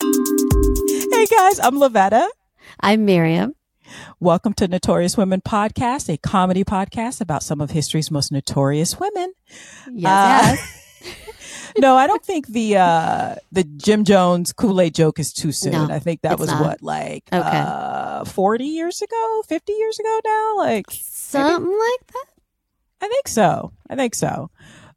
Hey guys, I'm Lavetta. I'm Miriam. Welcome to Notorious Women Podcast, a comedy podcast about some of history's most notorious women. Yes, Uh, yes. No, I don't think the uh the Jim Jones Kool-Aid joke is too soon. No, I think that was not. what like Okay. uh 40 years ago, 50 years ago now, like Something like that. I think so. I think so.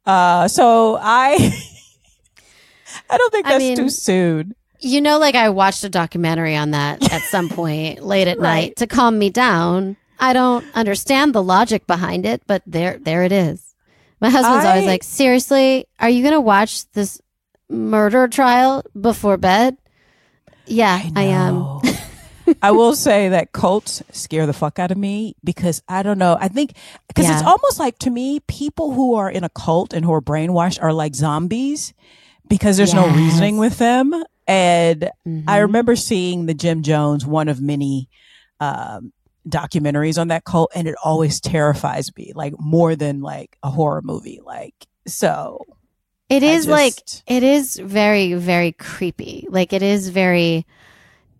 Uh so I I don't think I that's mean- too soon. You know, like I watched a documentary on that at some point late at Right. night to calm me down. I don't understand the logic behind it, but there, there it is. My husband's always like, "Seriously, are you going to watch this murder trial before bed?" Yeah, I, am. I will say that cults scare the fuck out of me because I don't know. I think because it's almost like to me, people who are in a cult and who are brainwashed are like zombies because there's no reasoning with them. And Mhm. I remember seeing the Jim Jones, one of many um, documentaries on that cult, and it always mm-hmm. terrifies me, like more than like a horror movie. Like so, it is is like it is very very creepy. Like it is very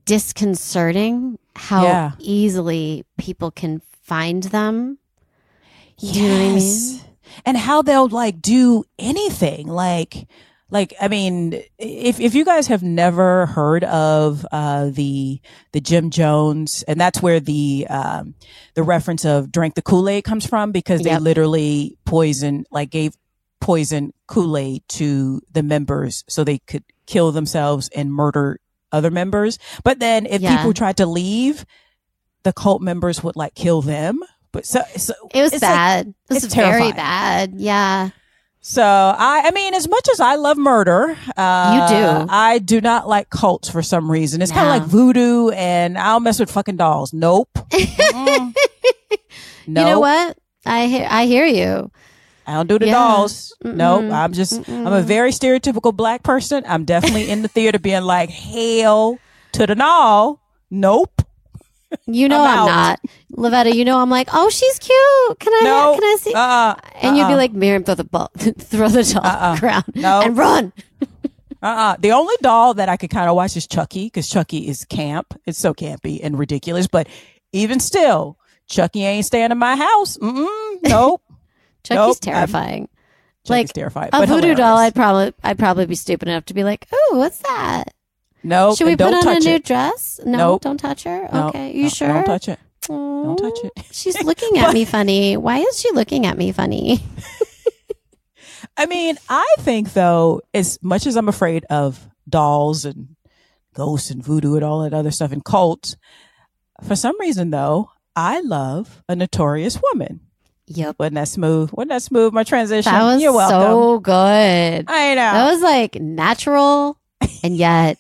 disconcerting how Yeah. easily people can find them. Do you know what I mean? And how they'll like do anything. Like like I mean, if if you guys have never heard of uh the the Jim Jones and that's where the um the reference of drink the Kool-Aid comes from because they Yep. literally poison like gave poison Kool-Aid to the members so they could kill themselves and murder other members. But then if Yeah. people tried to leave, the cult members would like kill them. But so, so It was it's like- bad. it was it's very terrifying. bad. Yeah. So I, I mean, as much as I love murder, uh, You do. I do not like cults for some reason. It's kind of like voodoo, and I'll mess with fucking dolls. Nope. Mm-mm. You know Nope. what? I hear I hear you. I don't do the Yeah. dolls. Nope. Mm-mm. I'm just, I'm a very stereotypical black person. I'm definitely in the theater being like, hell to the no. Nope. You know I'm I'm, not. Lavetta, you know I'm like, "Oh, she's cute. Can I No. can I see?" Uh, and you'd be uh-uh. like, "Miriam, throw the ball, throw the doll Uh-uh. around No. and run." Uh-uh. The only doll that I could kind of watch is Chucky because Chucky is camp. It's so campy and ridiculous. But even still, Chucky ain't staying in my house. Mm-mm. Nope. Chucky's Nope. I'm- terrifying. Chucky's Like, terrifying. A voodoo doll. I'd probably I'd probably be stupid enough to be like, "Oh, what's that? No, Should we put on a new it. dress? No, Nope. don't touch her. No, okay, you no, sure? Don't touch it. Aw, Don't touch it. She's looking at me funny. Why is she looking at me funny? I mean, I think though, as much as I'm afraid of dolls and ghosts and voodoo and all that other stuff and cults, for some reason though, I love a notorious woman. Yep. Wasn't that smooth? Wasn't that smooth? My transition. That was You're welcome. so good. I know. That was like natural and yet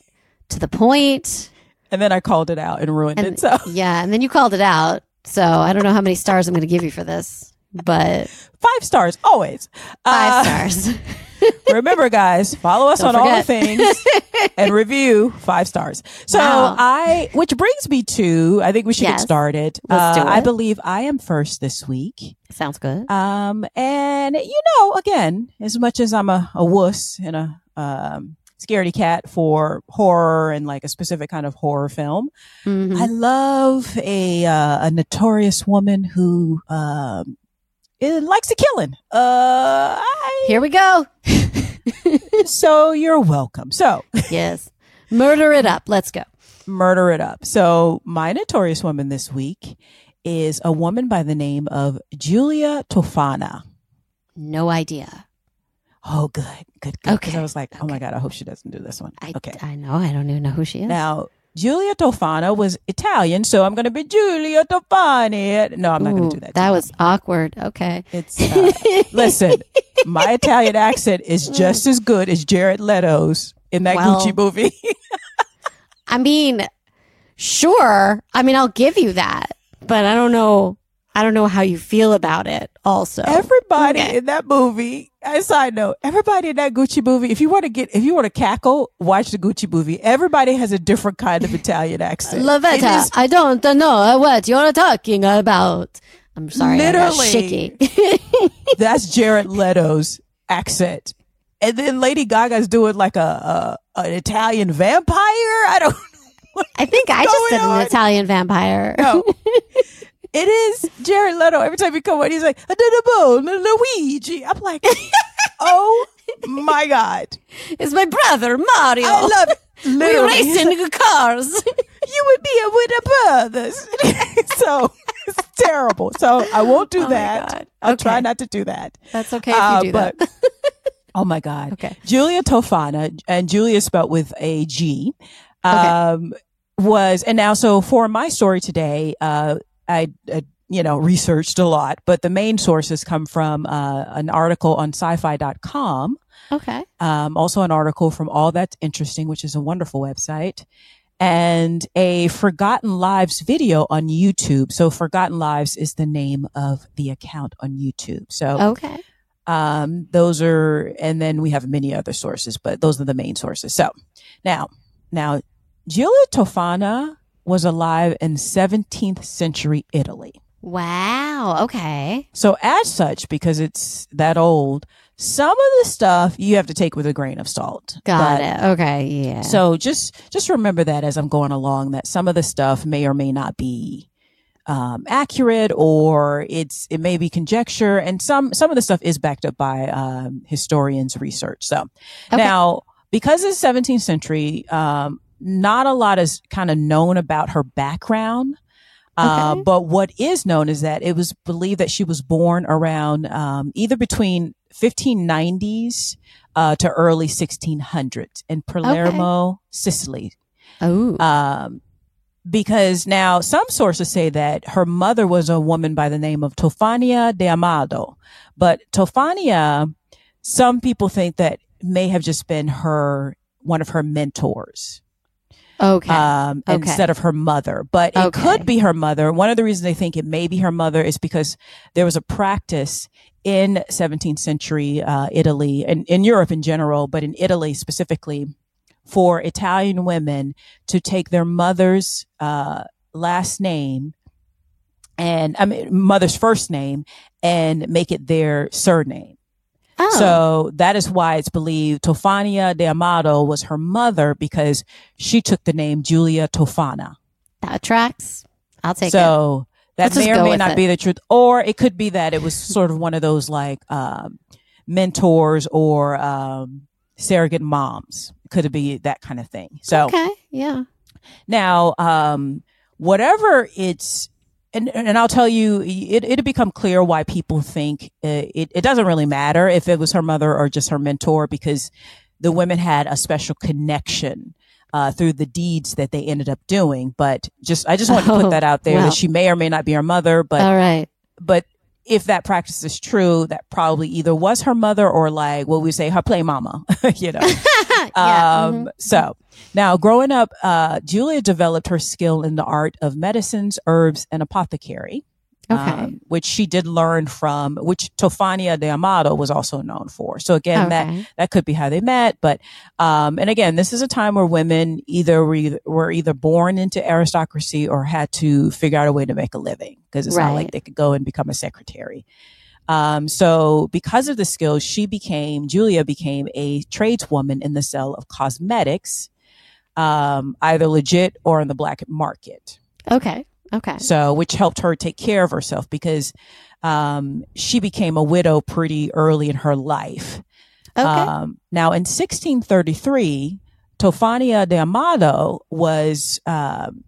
to the point. and then I called it out and ruined And it. So yeah, and then you called it out. So I don't know how many stars I'm going to give you for this, but five stars always. five Uh, stars. Remember, guys, follow us Don't on all the things and review five stars. So Wow. I, which brings me to, I think we should Yes. get started. Let's Uh, do I believe I am first this week. Sounds good. Um, and you know, again, as much as I'm a, a wuss and a, um, scaredy cat for horror and like a specific kind of horror film, Mhm. I love a, uh, a notorious woman who, eh, likes to killing. Uh, I, Here we go. so you're welcome. So yes. Murder it up. Let's go. murder it up. So my notorious woman this week is a woman by the name of Giulia Tofana. No idea. Oh, good, good, good. Because Okay, I was like, oh my god, I hope she doesn't do this one. I, okay. I know. I don't even know who she is. Now, Giulia Tofana was Italian, so I'm going to be Julia Tofani. No, I'm not going to do that. That was awkward. Okay. It's uh, listen. My Italian accent is just as good as Jared Leto's in that Well, Gucci movie. I mean, sure. I mean, I'll give you that, but I don't know. I don't know how you feel about it. Also, Everybody Okay. in that movie. A side note: Everybody in that Gucci movie. If you want to get, if you want to cackle, watch the Gucci movie. Everybody has a different kind of Italian accent. It Lavetta, is- I don't know what you're talking about. I'm sorry, Literally. shaky. That's Jared Leto's accent. And then Lady Gaga's doing like a, a an Italian vampire. I don't I think I just going did an? Italian vampire. know. it is Jared Leto. Every time he come on, he's like, "Adidabo, Luigi. I'm like, oh my God. It's my brother Mario. I love it. We're Literally, racing cars. you would be a with the brothers. so it's terrible. So I won't do Oh that. I'll Okay. try not to do that. That's okay if you Uh, do but- that. Oh my God. Okay. Giulia Tofana, and Giulia spelled with a G, um, was, and now, so for my story today, uh, I, uh, you know, researched a lot, but the main sources come from, uh, an article on syfy.com, Okay. um, also an article from All That's Interesting, which is a wonderful website, and a Forgotten Lives video on YouTube. So Forgotten Lives is the name of the account on YouTube. So, Okay. um, those are, and then we have many other sources, but those are the main sources. So now, now, Giulia Tofana was alive in 17th century Italy. Wow. Okay. So as such, because it's that old, some of the stuff you have to take with a grain of salt. Got But- it. Okay. Yeah. So just, just remember that as I'm going along, that some of the stuff may or may not be, um, accurate or it's, it may be conjecture and some, some of the stuff is backed up by, um, historians research. So Okay. now, because it's 17th century, um, not a lot is kind of known about her background. Uh, Okay. but what is known is that it was believed that she was born around um, either between 1590s uh, to early 1600s in Palermo, Sicily. oh. Um, because now some sources say that her mother was a woman by the name of Tofania de Amado, but Tofania, some people think that may have just been her one of her mentors okay. um, Okay. instead of her mother. But it Okay. could be her mother. One of the reasons they think it may be her mother is because there was a practice in 17th century uh, Italy and in Europe in general, but in Italy specifically, for Italian women to take their mother's uh, last name and I mean mother's first name and make it their surname. Oh. So that is why it's believed Tofania de Amato was her mother because she took the name Giulia Tofana. that tracks. I'll take it. so that Let's may or may not it. be the truth, or it could be that it was sort of one of those like um, mentors or um, surrogate moms. Could it be that kind of thing. So Okay. Yeah. now, um, whatever it's, and, and I'll tell you, it, it'll become clear why people think uh, it, it doesn't really matter if it was her mother or just her mentor because the women had a special connection uh, through the deeds that they ended up doing. But just, I just want to Oh, put that out there wow. that she may or may not be her mother, but, All right. but if that practice is true, that probably either was her mother or like what we say, her play mama, you know? yeah. Um, mhm. so now growing up, uh, Giulia developed her skill in the art of medicines, herbs, and apothecary. Okay. um, which she did learn from, which Tofania de Amato was also known for. So again, that Okay. that could be how they met. But um, and again, this is a time where women either were either, were either born into aristocracy or had to figure out a way to make a living because it's not like they could go and become a secretary. Um, so because of the skills, she became Giulia became a tradeswoman in the sale of cosmetics, um, either legit or in the black market. Okay. Okay. So, which helped her take care of herself because um, she became a widow pretty early in her life. Okay. Um, now, in 1633, Tofania de Amado was um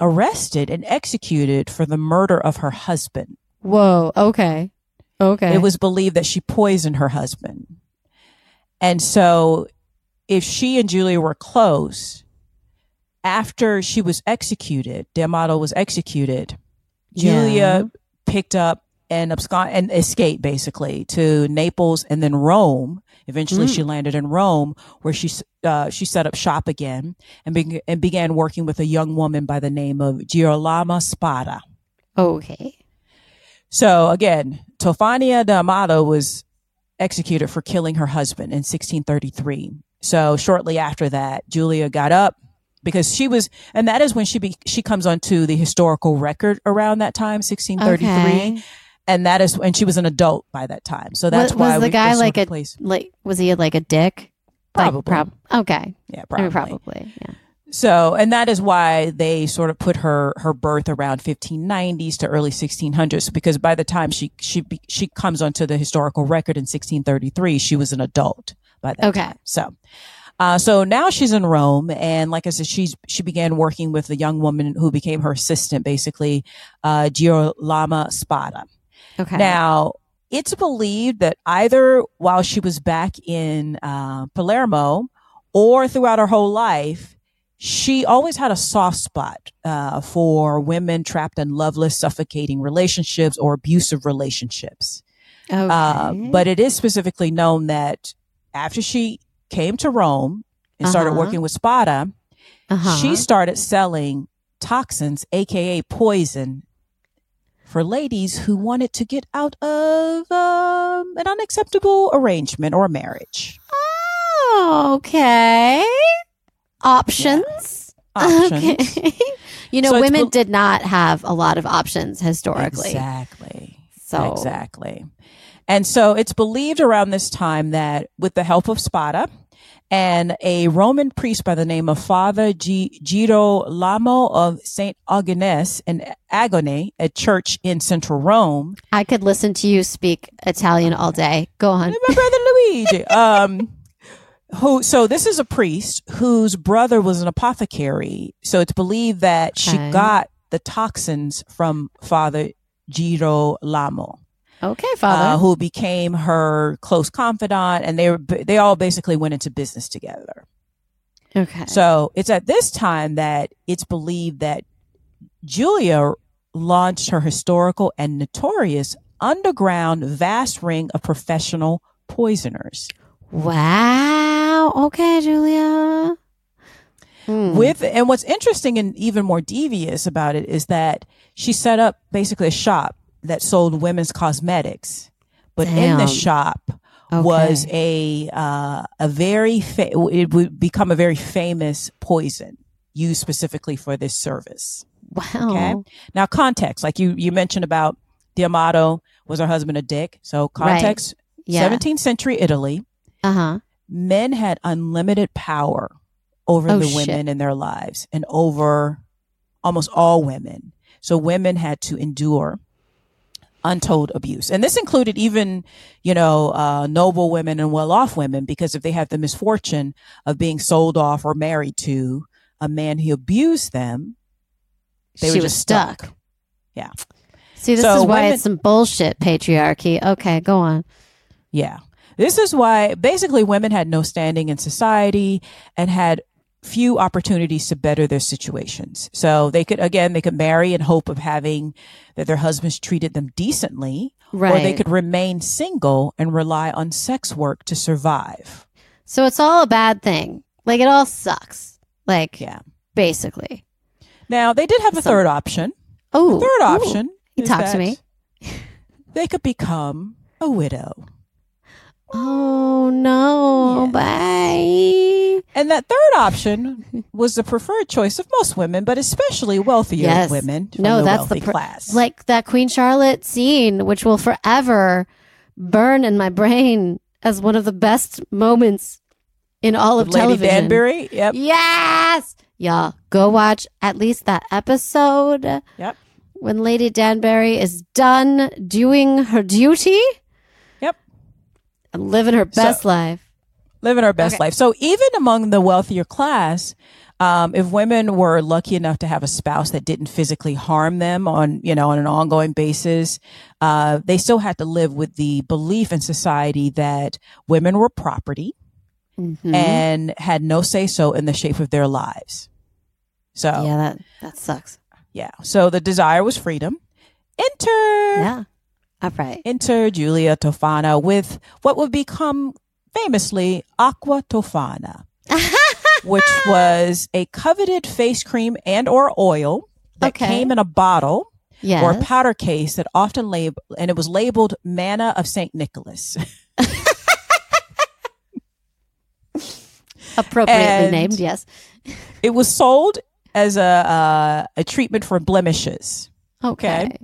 arrested and executed for the murder of her husband. Whoa. Okay. Okay. It was believed that she poisoned her husband. And so, if she and Giulia were close, after she was executed, D'Amato was executed, Giulia picked up and abscond and escaped basically to Naples and then Rome. Eventually, Mm. she landed in Rome, where she uh, she set up shop again and, be- and began working with a young woman by the name of Girolama Spada. Okay. So again, Tofania D'Amato was executed for killing her husband in 1633. So shortly after that, Giulia got up because she was, and that is when she be, she comes onto the historical record around that time, 1633. Okay. And that is when she was an adult by that time. So that's was, why was the we- guy like a place- like was he like a dick? Like, Probably. prob- okay. yeah, I probably. mean, probably. Yeah. So, and that is why they sort of put her her birth around 1590s to early 1600s because by the time she she she comes onto the historical record in 1633, she was an adult by that Okay. time. So, uh, so now she's in Rome, and like I said, she's she began working with a young woman who became her assistant, basically, uh, Girolama Spada. Okay. Now, it's believed that either while she was back in uh, Palermo or throughout her whole life, she always had a soft spot uh, for women trapped in loveless, suffocating relationships or abusive relationships. okay. Uh, but it is specifically known that after she came to Rome and started Uh-huh. working with Spada, uh-huh. she started selling toxins, aka poison, for ladies who wanted to get out of um, an unacceptable arrangement or marriage. Oh, okay. Options. Options. Okay. you know, So women did not have a lot of options historically. Exactly. So Exactly. And so it's believed around this time that with the help of Spada and a Roman priest by the name of Father G- Girolamo of St. Agnes in Agone, a church in central Rome, I could listen to you speak Italian all day. Go on. my brother Luigi. Um, who? So this is a priest whose brother was an apothecary. So it's believed that she got the toxins from Father Girolamo, Okay, uh, father. who became her close confidant, and they were they all basically went into business together. okay. So it's at this time that it's believed that Giulia launched her historical and notorious underground vast ring of professional poisoners. wow. Okay, Giulia. Hmm. With and what's interesting and even more devious about it is that she set up basically a shop that sold women's cosmetics, but in the shop was a uh, a very fa- it would become a very famous poison used specifically for this service. wow. Okay. Now, context, like you you mentioned about D'Amato was her husband a dick. So context, Yeah. 17th century Italy, Uh huh. men had unlimited power over Oh, the shit. women in their lives and over almost all women. So women had to endure untold abuse. And this included even, you know, uh, noble women and well off women, because if they had the misfortune of being sold off or married to a man who abused them, they she were was just stuck. stuck. Yeah. See, this So is why women- it's some bullshit patriarchy. Okay, go on. Yeah. This is why basically women had no standing in society and had few opportunities to better their situations. So they could, again, they could marry in hope of having that their husbands treated them decently, Right. or they could remain single and rely on sex work to survive. So it's all a bad thing. Like it all sucks. Like Yeah. basically. Now they did have a Some- third option. Oh, Third option. You is talk to me. They could become a widow. Oh no! Yes. Bye. And that third option was the preferred choice of most women, but especially wealthier Yes. women from No, the that's the pr- class. Like that Queen Charlotte scene, which will forever burn in my brain as one of the best moments in all of Lady television. Danbury. Yep. Yes, y'all go watch at least that episode. Yep. When Lady Danbury is done doing her duty. Living her best So- life. Living her best Okay. life. So even among the wealthier class, um, if women were lucky enough to have a spouse that didn't physically harm them on, you know, on an ongoing basis, uh, they still had to live with the belief in society that women were property Mhm. and had no say so in the shape of their lives. So yeah, that that sucks. yeah. So the desire was freedom. Enter Yeah. All right. enter Giulia Tofana with what would become famously Aqua Tofana, which was a coveted face cream and or oil that Okay. came in a bottle Yes. or a powder case that often labeled and it was labeled manna of Saint Nicholas. Appropriately And- named, yes. It was sold as a uh, a treatment for blemishes Okay. Okay.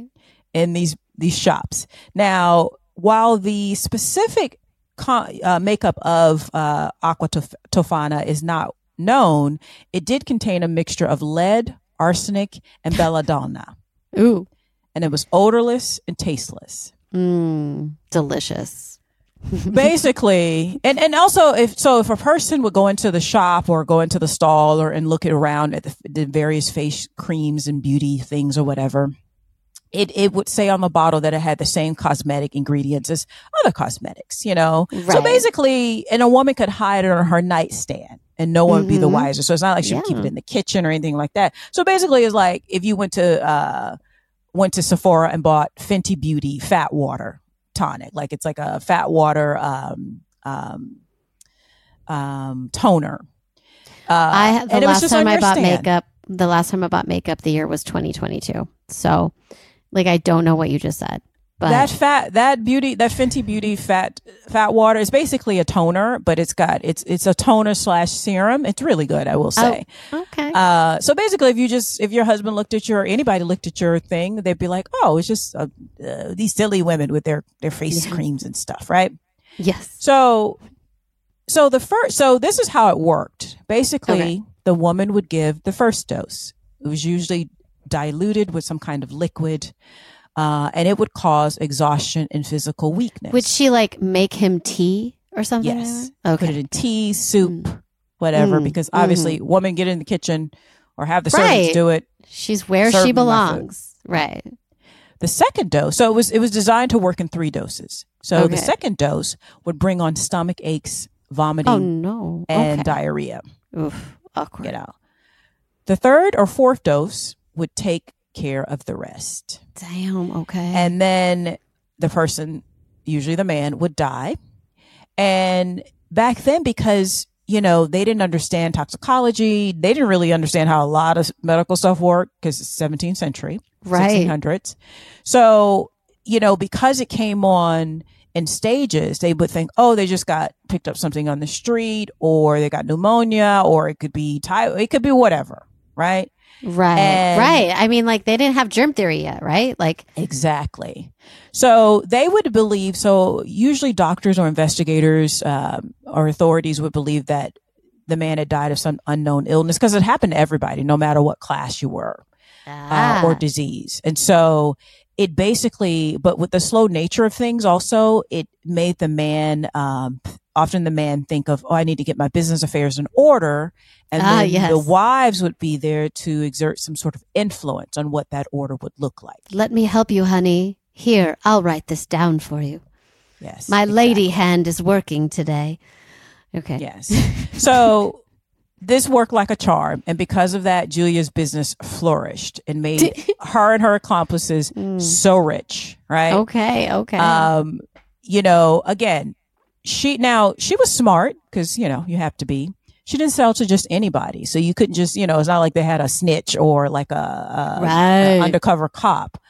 in these these shops. Now, while the specific uh, makeup of uh, aqua tof- tofana is not known, it did contain a mixture of lead, arsenic, and belladonna, Ooh. and it was odorless and tasteless. Mm, delicious. basically and and also if so if a person would go into the shop or go into the stall or and look around at the, the various face creams and beauty things or whatever it it would say on the bottle that it had the same cosmetic ingredients as other cosmetics you know so basically and a woman could hide it on her nightstand and no one would be the Mhm. wiser so it's not like she would keep it in the kitchen or anything like that so basically it's like if you went to uh went to Sephora and bought Fenty Beauty fat water tonic. Like it's like a fat water um um um toner. Uh, I the and it was last time I bought makeup, the last time I bought makeup, the year was 2022. So, like, I don't know what you just said, but that fat that beauty that Fenty Beauty fat fat water is basically a toner, but it's got it's it's a toner slash serum. It's really good, I will say. okay, Uh, so basically, if you just if your husband looked at your anybody looked at your thing, they'd be like, "Oh, it's just uh, uh, these silly women with their their face Yeah. creams and stuff, right?" yes, So, so the first, so this is how it worked. Basically, Okay. the woman would give the first dose. It was usually diluted with some kind of liquid, uh, and it would cause exhaustion and physical weakness. would she like make him tea or something? like yes, that? put it in tea, soup, whatever. Mm. Because obviously, woman get in the kitchen or have the Right. servants do it. she's where she me my food. belongs, right? The second dose, so it was it was designed to work in three doses. So the second dose would bring on stomach aches, vomiting, Oh no, and okay. diarrhea. Oof, awkward. you know. The third or fourth dose would take care of the rest. Damn. Okay. And then the person, usually the man, would die. And back then, because, you know, they didn't understand toxicology, they didn't really understand how a lot of medical stuff worked because it's 17th century, right. 1600s. So, you know, because it came on in stages, they would think, oh, they just got picked up something on the street or they got pneumonia or it could be ty- it could be whatever, right? Right. And- right. I mean, like they didn't have germ theory yet, right? Like, Exactly. So they would believe, so usually doctors or investigators um, or authorities would believe that the man had died of some unknown illness because it happened to everybody, no matter what class you were. uh, or ah, disease. And so it basically, but with the slow nature of things, also it made the man, um, often the man think of, oh, I need to get my business affairs in order. And Ah, then yes. the wives would be there to exert some sort of influence on what that order would look like. let me help you, honey. Here, I'll write this down for you. Yes. My exactly. lady hand is working today. Okay. Yes. So this worked like a charm. And because of that, Giulia's business flourished and made her and her accomplices Mm. so rich, right? Okay. Okay. um you know again she now she was smart because you know you have to be she didn't sell to just anybody so you couldn't just you know it's not like they had a snitch or like a, a, a undercover cop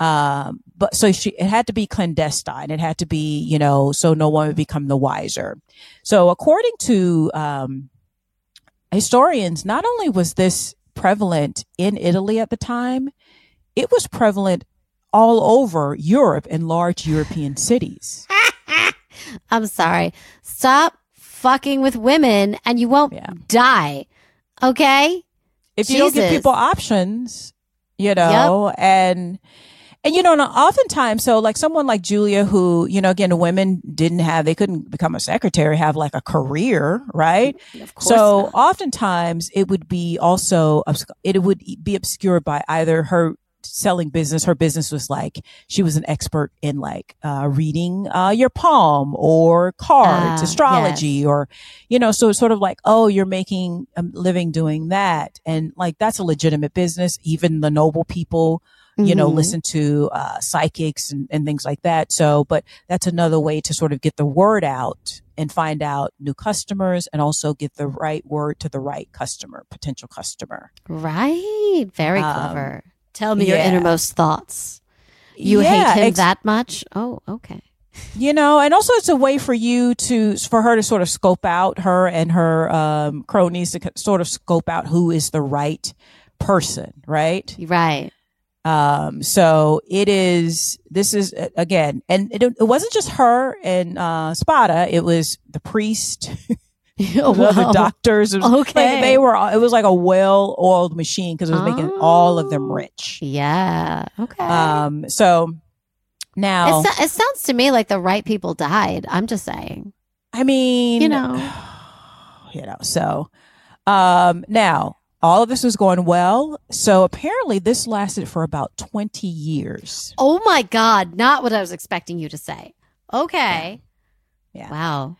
um but so she it had to be clandestine it had to be you know so no one would become the wiser so according to um historians not only was this prevalent in italy at the time it was prevalent all over Europe and large European cities. I'm sorry. Stop fucking with women and you won't Yeah. die. Okay? If you don't give people options, you know, and and you know, and oftentimes, so like someone like Giulia, who you know, again, women didn't have, they couldn't become a secretary, have like a career, right? Of course. So not. oftentimes, it would be also it would be obscured by either her selling business her business was like she was an expert in like uh reading uh your palm or cards Ah, astrology or you know so it's sort of like oh you're making a living doing that and like that's a legitimate business even the noble people you know Mhm. listen to uh psychics and, and things like that so but that's another way to sort of get the word out and find out new customers and also get the right word to the right customer potential customer Right. Very Um, clever. Tell me your innermost thoughts. You Yeah, hate him ex- that much? Oh, okay. you know, and also it's a way for you to, for her to sort of scope out her and her um, cronies to sort of scope out who is the right person, right? Right. Um, so it is, this is again, and it, it wasn't just her and, uh, Spada. It was the priest, oh, the doctors. Was Okay. like they were, it was like a well oiled machine because it was making all of them Oh. rich. Yeah. Okay. Um, so now, it, so- it sounds to me like the right people died. I'm just saying. I mean, You know. you know, so, um, now all of this was going well. So apparently this lasted for about 20 years. Oh my God. Not what I was expecting you to say. Okay. Yeah. Wow.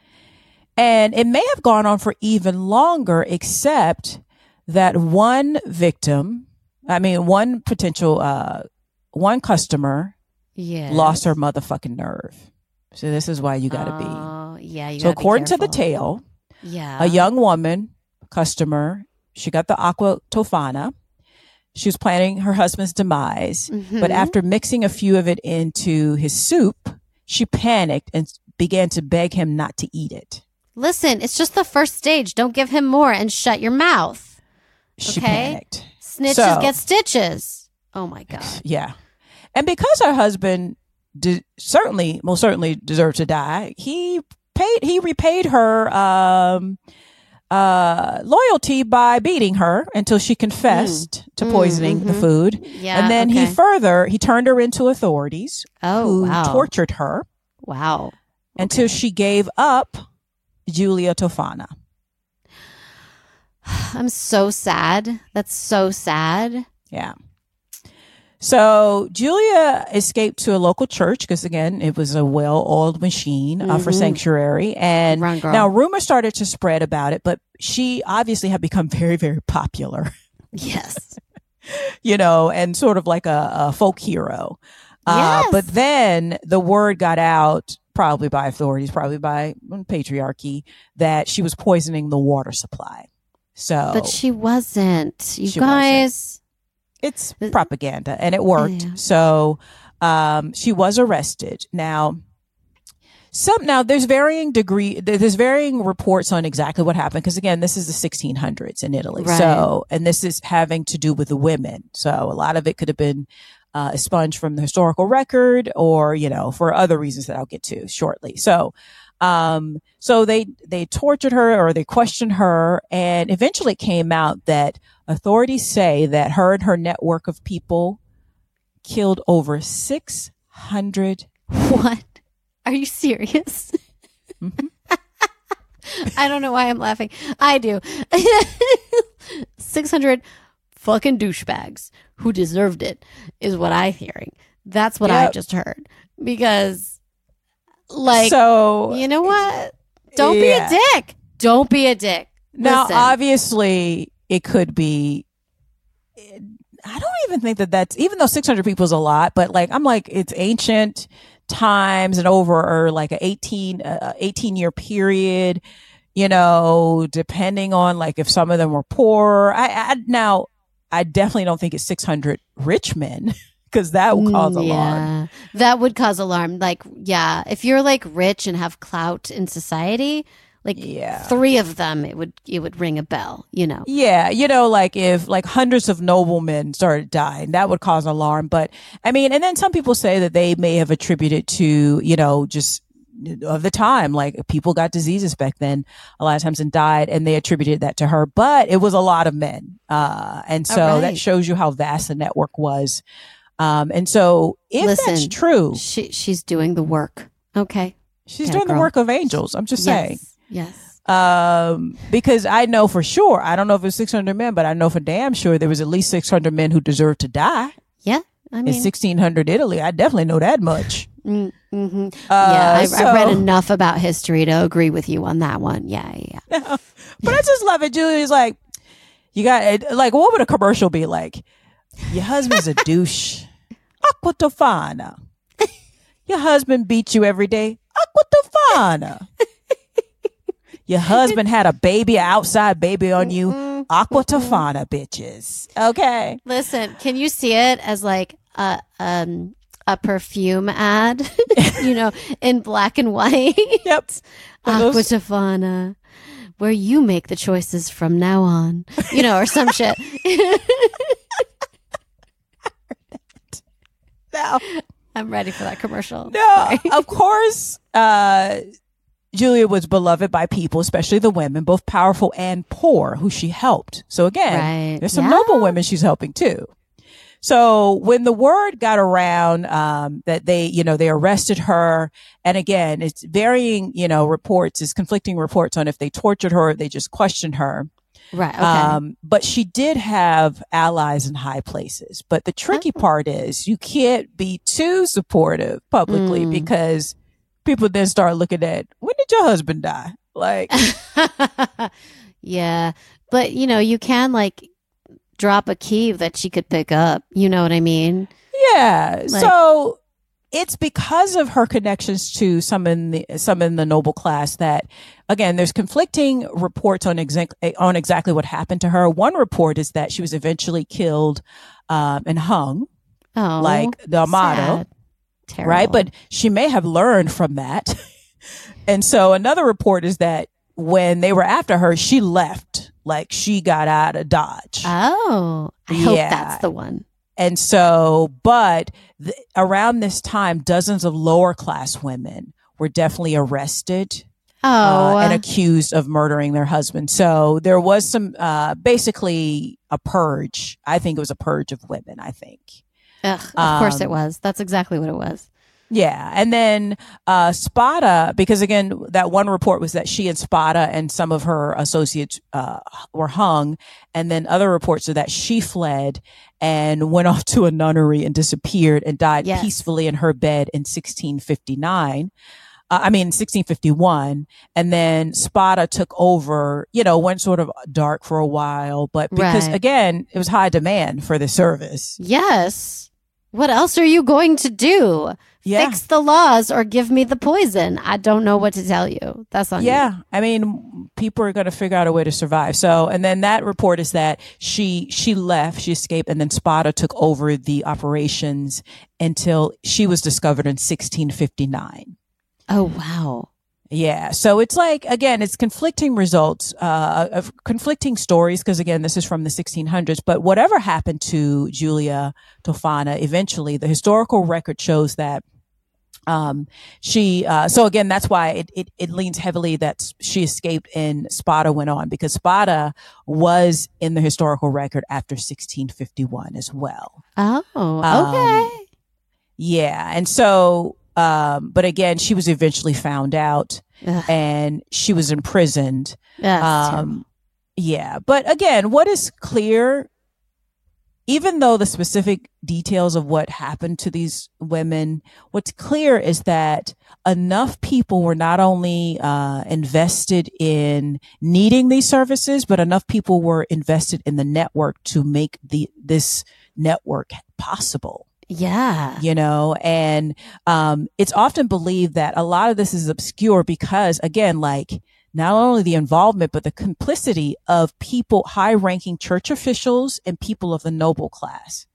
And it may have gone on for even longer, except that one victim, I mean, one potential, uh, one customer Yeah. lost her motherfucking nerve. So this is why you gotta be. Oh, yeah. You So gotta be according to the tale, yeah. a young woman customer, she got the aqua tofana. She was planning her husband's demise, but Mhm. after mixing a few of it into his soup, she panicked and began to beg him not to eat it. Listen, it's just the first stage. Don't give him more and shut your mouth. She Okay. panicked. Snitches So- get stitches. Oh my God. Yeah. And because her husband certainly, most certainly deserved to die, he paid, he repaid her, um, uh, loyalty by beating her until she confessed to Mm, poisoning the mhm. food. Yeah. and then okay. he further, he turned her into authorities oh, who wow. tortured her wow. until Okay. she gave up Giulia Tofana. I'm so sad. That's so sad. Yeah. So Giulia escaped to a local church because again, it was a well-oiled machine uh, for Mhm. sanctuary. And now rumors started to spread about it, but she obviously had become very, very popular, yes. you know, and sort of like a, a folk hero. Uh, Yes. but then the word got out, probably by authorities, probably by patriarchy, that she was poisoning the water supply. So But she wasn't. You guys. It's propaganda and it worked. Yeah. So um, she was arrested. Now, some now there's varying degree there's varying reports on exactly what happened because again this is the 1600s in Italy. Right. So and this is having to do with the women. So a lot of it could have been uh, expunged from the historical record or you know for other reasons that I'll get to shortly. So um so they they tortured her or they questioned her and eventually it came out that authorities say that her and her network of people killed over 600 What? Are you serious? Mhm. I don't know why I'm laughing. I do. 600 fucking douchebags who deserved it is what I'm hearing. That's what I just heard. Because, like, so you know what? Don't Yeah. be a dick. Don't be a dick. now Listen. obviously it could be i don't even think that that's even though 600 people is a lot but like i'm like it's ancient times and over or like a 18 uh, 18 year period you know depending on like if some of them were poor i, I now i definitely don't think it's 600 rich men because that will cause alarm Yeah. That would cause alarm. Like, yeah, if you're like rich and have clout in society, like yeah three of them, it would it would ring a bell. You know. Yeah, you know, like if like hundreds of noblemen started dying, that would cause alarm. But I mean, and then some people say that they may have attributed to, you know, just of the time, like people got diseases back then a lot of times and died, and they attributed that to her. But it was a lot of men, uh, and so All that shows you how vast the network was. Um, and so if that's true, She she's doing the work. Okay. she's doing the work of angels. I'm just saying. Yes. Yes. um because i know for sure i don't know if it's 600 men but i know for damn sure there was at least 600 men who deserved to die Yeah. I in mean, 1600 italy i definitely know that much mm, mhm. uh, yeah. I, so- I've read enough about history to agree with you on that one. Yeah. Yeah. but i just love it julie's like you got it like what would a commercial be like your husband's a douche. Aqua tofana your husband beats you every day. Aqua tofana your husband had a baby an outside baby on you. Mm, aqua tofana bitches. Okay. Listen, can you see it as like a um a perfume ad, you know, in black and white. Yep. One of Aqua Tofana, where you make the choices from now on, you know, or some shit. Now, I'm ready for that commercial. no, of course, uh, Giulia was beloved by people, especially the women, both powerful and poor, who she helped. So again, Right. there's some Yeah. noble women she's helping too. So when the word got around um, that they, you know, they arrested her, and again, it's varying, you know, reports, is conflicting reports on if they tortured her, or they just questioned her. Right. Okay. Um, but she did have allies in high places. But the tricky Oh. part is you can't be too supportive publicly Mm. because people then start looking at when did your husband die? Like, yeah. But, you know, you can like drop a key that she could pick up. You know what I mean? yeah. Like- so it's because of her connections to some in the some in the noble class that again there's conflicting reports on exact on exactly what happened to her. One report is that she was eventually killed um, and hung Oh. like the Amato. right? But she may have learned from that. and so another report is that when they were after her, she left, like she got out of Dodge. Oh, I hope that's the one. And so, but th- around this time, dozens of lower class women were definitely arrested Oh, uh, and accused of murdering their husband. So there was some, uh, basically a purge. I think it was a purge of women, I think. ugh, of course it um, was. That's exactly what it was. Yeah. And then uh Spada, because again, that one report was that she and Spada and some of her associates uh were hung. And then other reports are that she fled and went off to a nunnery and disappeared and died Yes. peacefully in her bed in 1659. Uh, I mean, 1651. And then Spada took over, you know, went sort of dark for a while, but because Right. again, it was high demand for the service. Yes. What else are you going to do? Yeah. Fix the laws or give me the poison? I don't know what to tell you. That's on you. Yeah, I mean, people are going to figure out a way to survive. So, and then that report is that she she left, she escaped, and then Spada took over the operations until she was discovered in 1659. Oh wow. Yeah, so it's like again, it's conflicting results, uh, of conflicting stories because again, this is from the 1600s. But whatever happened to Giulia Tofana, eventually, the historical record shows that um she uh so again that's why it, it it leans heavily that she escaped and spada went on because spada was in the historical record after 1651 as well. Oh, Um, okay. yeah. And so um but again she was eventually found out Ugh, and she was imprisoned. Um yeah. But again what is clear even though the specific details of what happened to these women what's clear is that enough people were not only uh, invested in needing these services but enough people were invested in the network to make the this network possible yeah. you know and um it's often believed that a lot of this is obscure because again like not only the involvement but the complicity of people high ranking church officials and people of the noble class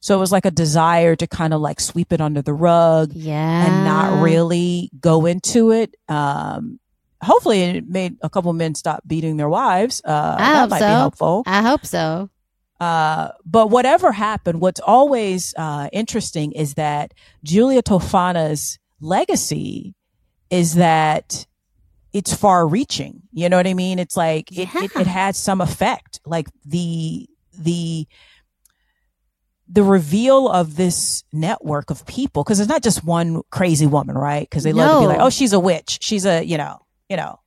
so it was like a desire to kind of like sweep it under the rug Yeah. and not really go into it um hopefully it made a couple men stop beating their wives uh I that hope might so. be helpful I hope so. uh, but whatever happened, what's always uh, interesting is that Giulia Tofana's legacy is that it's far reaching. You know what I mean? It's like it, it, Yeah. it had some effect. Like the the the reveal of this network of people, because it's not just one crazy woman, right? Because they love to be like, oh, she's a witch. She's a, you know, you know,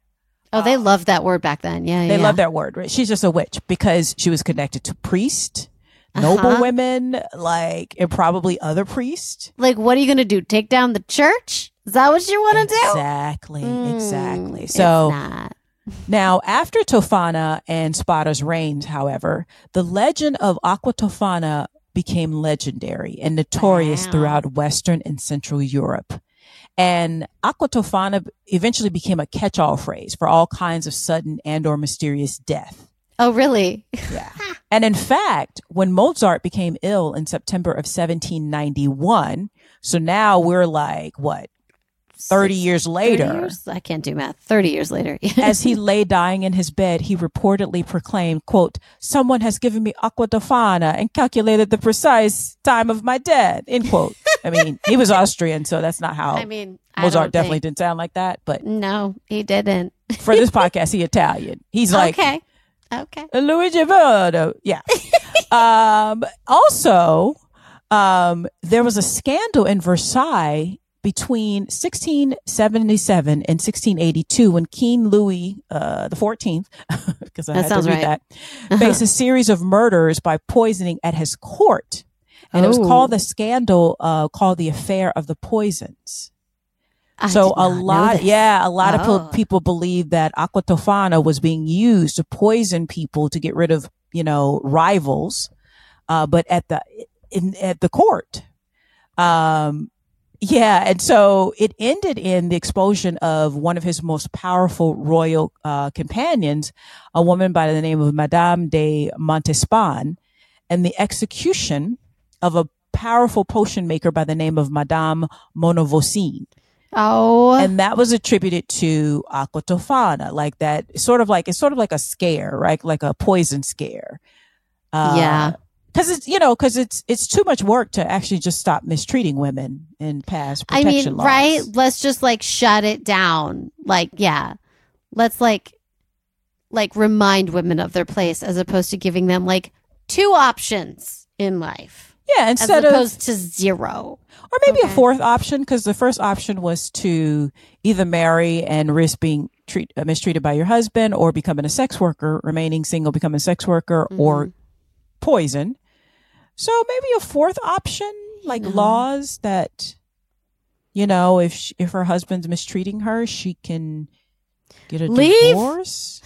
Oh, they loved that word back then. Yeah. they yeah. love that word, right? She's just a witch because she was connected to priest, noble Uh-huh. women, like, and probably other priests. Like, what are you going to do? Take down the church? Is that what you want to do? Exactly, Mm, exactly. it's So now, after Tofana and Spada's reigns, however, the legend of Aqua Tofana became legendary and notorious Wow. throughout Western and Central Europe. And Aqua Tofana eventually became a catch-all phrase for all kinds of sudden and or mysterious death. Oh, really? Yeah. and in fact, when Mozart became ill in September of 1791, so now we're like, what, 30 Six- years 30 later, years? I can't do math. 30 years later. as he lay dying in his bed, he reportedly proclaimed, quote, someone has given me aqua tofana and calculated the precise time of my death, end quote. I mean, he was Austrian, so that's not how I mean, Mozart don't definitely think- didn't sound like that. But No, he didn't. for this podcast, he Italian. He's like, okay. Okay. Luigi Votto. Yeah. um, also, um, there was a scandal in Versailles between 1677 and 1682 when King Louis uh, the 14th, because I That had to read right. that, faced a series of murders by poisoning at his court. And it was Oh. called the scandal uh, called the Affair of the Poisons I so a lot, yeah, a lot of Oh. pe- people believe that aqua tofana was being used to poison people to get rid of, you know, rivals. Uh, but at the, in, at the court. Um, yeah. And so it ended in the expulsion of one of his most powerful royal, uh, companions, a woman by the name of Madame de Montespan and the execution of a powerful potion maker by the name of Madame Monvoisin Oh, and that was attributed to aqua tofana, like that sort of like it's sort of like a scare, right? Like a poison scare. Uh, Yeah. Because it's you know because it's it's too much work to actually just stop mistreating women and pass I mean, laws. right? Let's just like shut it down. Like, yeah. Let's like like remind women of their place as opposed to giving them like two options in life Yeah, as instead of to zero. or maybe a fourth option because the first option was to either marry and risk being treat, uh, mistreated by your husband or becoming a sex worker, remaining single, becoming a sex worker, Mm-hmm. or poison. So maybe a fourth option, like No. laws that, you know, if sh if her husband's mistreating her, she can get a Leave? divorce.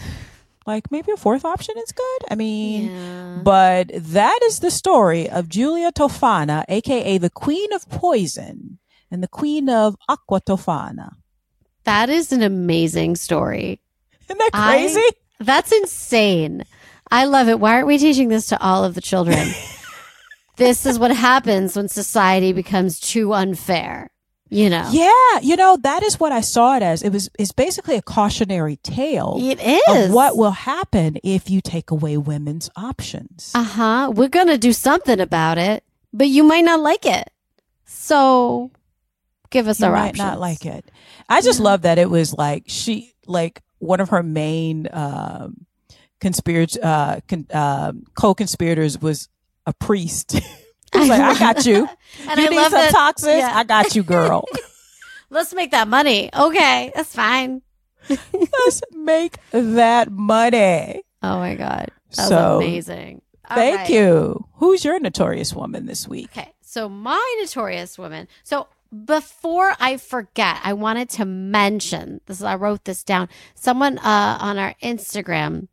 Like maybe a fourth option is good. I mean, Yeah. but that is the story of Giulia Tofana, aka the Queen of Poison and the Queen of Aqua Tofana. That is an amazing story. Isn't that I- crazy? That's insane. I love it. Why aren't we teaching this to all of the children? this is what happens when society becomes too unfair. You know, yeah, you know that is what I saw it as. It was it's basically a cautionary tale it is. of what will happen if you take away women's options. Uh huh. We're going to do something about it, but you might not like it. So give us you our might options. not like it. I just Yeah. love that it was like she like one of her main um conspirat uh con- um co-conspirators was a priest. Was like, I got you. And you I need love some that. toxins? yeah. I got you, girl. Let's make that money. Okay, that's fine. Let's make that money. Oh my god, that So, amazing. All Thank right. you. Who's your notorious woman this week? Okay, so my notorious woman. So before I forget, I wanted to mention this. I wrote this down. Someone uh, on our Instagram,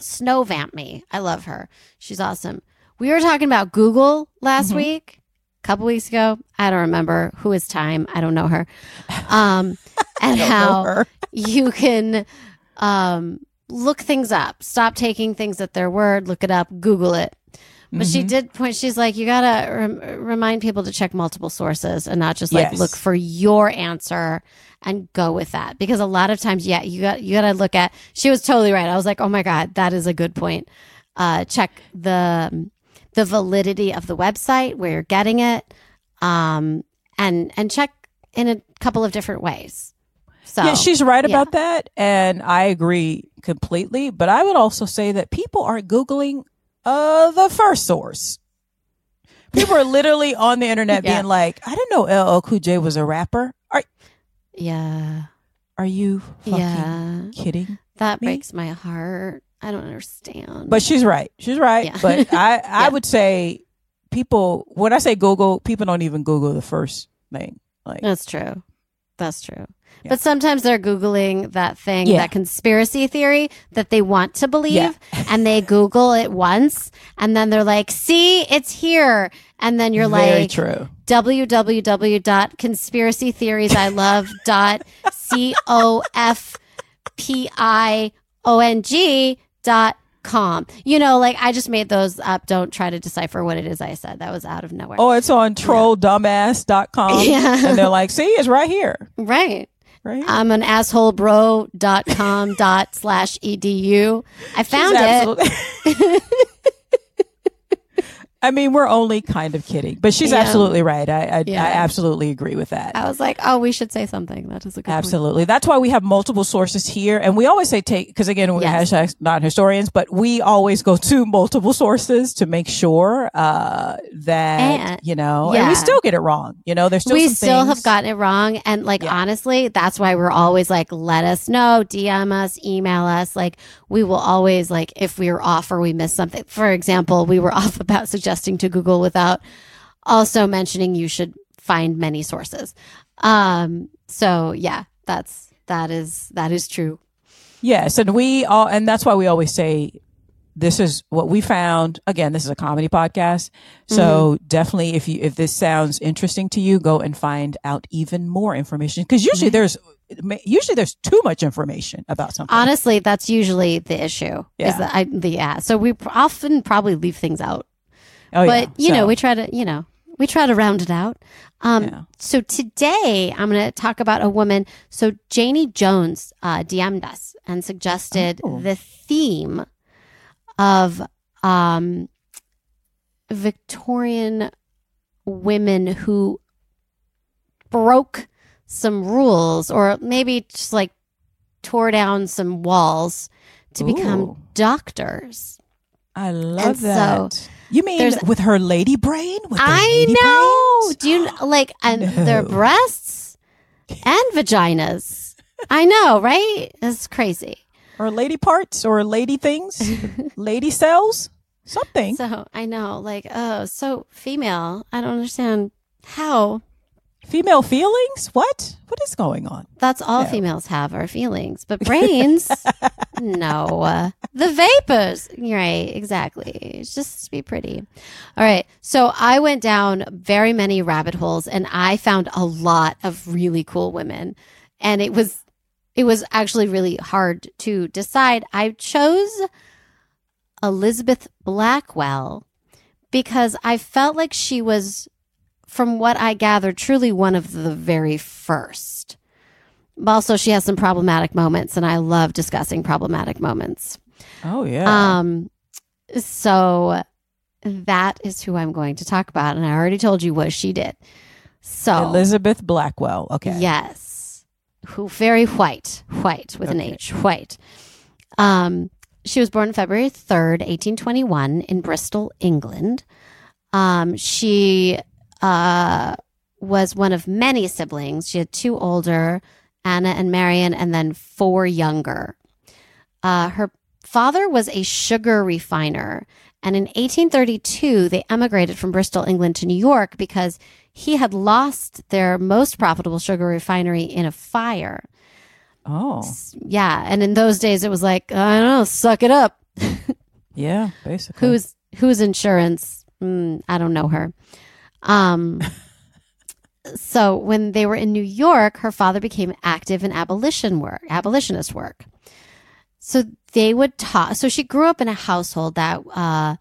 Snow Vamp me. I love her. She's awesome. We were talking about Google last Mhm. week, a couple weeks ago. I don't remember who is time. I don't know her. Um, and how you can um, look things up. Stop taking things at their word. Look it up. Google it. But she Mhm. did point. She's like, you gotta rem- remind people to check multiple sources and not just like Yes. look for your answer and go with that. Because a lot of times, yeah, you got you gotta look at. She was totally right. I was like, oh my god, that is a good point. Uh, check the the validity of the website where you're getting it, um, and and check in a couple of different ways. So yeah, she's right yeah. about that. And I agree completely. But I would also say that people aren't Googling uh, the first source. People are literally on the internet Yeah. being like, I didn't know LL Cool J was a rapper. Are, yeah, are you fucking yeah, kidding? that me? breaks my heart. I don't understand. But she's right. She's right. Yeah. But I, I Yeah. would say people, when I say Google, people don't even Google the first thing. Like, That's true. That's true. Yeah. But sometimes they're Googling that thing, Yeah. that conspiracy theory that they want to believe, Yeah. and they Google it once, and then they're like, see, it's here. And then you're very like, true. www.conspiracytheoriesilove.cofping dot com. You know, like I just made those up. Don't try to decipher what it is I said. That was out of nowhere. Oh, it's on trolldumbass.com. Yeah. And they're like, see, it's right here. Right. Right. I'm an assholebro.com dot slash edu. I found it. I mean, we're only kind of kidding, but she's Yeah. absolutely right. I, I, Yeah. I absolutely agree with that. I was like, oh, we should say something. That is a good point. Absolutely. That's why we have multiple sources here. And we always say take, because again, we Yes. hashtag not historians, but we always go to multiple sources to make sure, uh, that, And- you know, and we still get it wrong. You know, there's still we still things- have gotten it wrong. And like, Yeah. honestly, that's why we're always like, let us know, DM us, email us. Like, we will always, like, if we are off or we miss something. For example, we were off about suggesting to Google without also mentioning you should find many sources. Um, so yeah, that's, that is, that is true. Yes, and we all, and that's why we always say this is what we found. Again, this is a comedy podcast, so definitely, if you if this sounds interesting to you, go and find out even more information because usually there's usually there's too much information about something. Honestly, that's usually the issue. Yeah. Is that I, the yeah. So we often probably leave things out, oh, but yeah. you know, we try to you know we try to round it out. Um, Yeah. So today I'm going to talk about a woman. So Janie Jones uh, DM'd us and suggested Oh. the theme of um, Victorian women who broke some rules or maybe just like tore down some walls to become doctors. I love so that. You mean there's- with her lady brain? With I lady know. brains? Do you like and their breasts and vaginas? I know, right? It's crazy. or lady parts or lady things, lady cells, something. So I know, like, oh, so female. I don't understand how. Female feelings? What? What is going on? That's all No. females have are feelings, but brains, no. Uh, the vapors, right? Exactly. It's just to be pretty. All right. So I went down very many rabbit holes, and I found a lot of really cool women, and it was it was actually really hard to decide. I chose Elizabeth Blackwell because I felt like she was, from what I gather, truly one of the very first. Also, she has some problematic moments, and I love discussing problematic moments. Oh yeah. Um, so that is who I'm going to talk about, and I already told you what she did. So Elizabeth Blackwell. Okay. Yes. Who very white, white with an H, white. Um, she was born February 3rd, 1821 in Bristol, England. Um, she uh, was one of many siblings. She had two older, Anna and Marion, and then four younger. Uh, her father was a sugar refiner. And in 1832, they emigrated from Bristol, England to New York because he had lost their most profitable sugar refinery in a fire. Oh, Yeah. And in those days, it was like, I don't know, suck it up. yeah. Basically. Who's, who's insurance? Mm, I don't know her. Um, so when they were in New York, her father became active in abolition work, abolitionist work. So they would talk. So she grew up in a household that uh,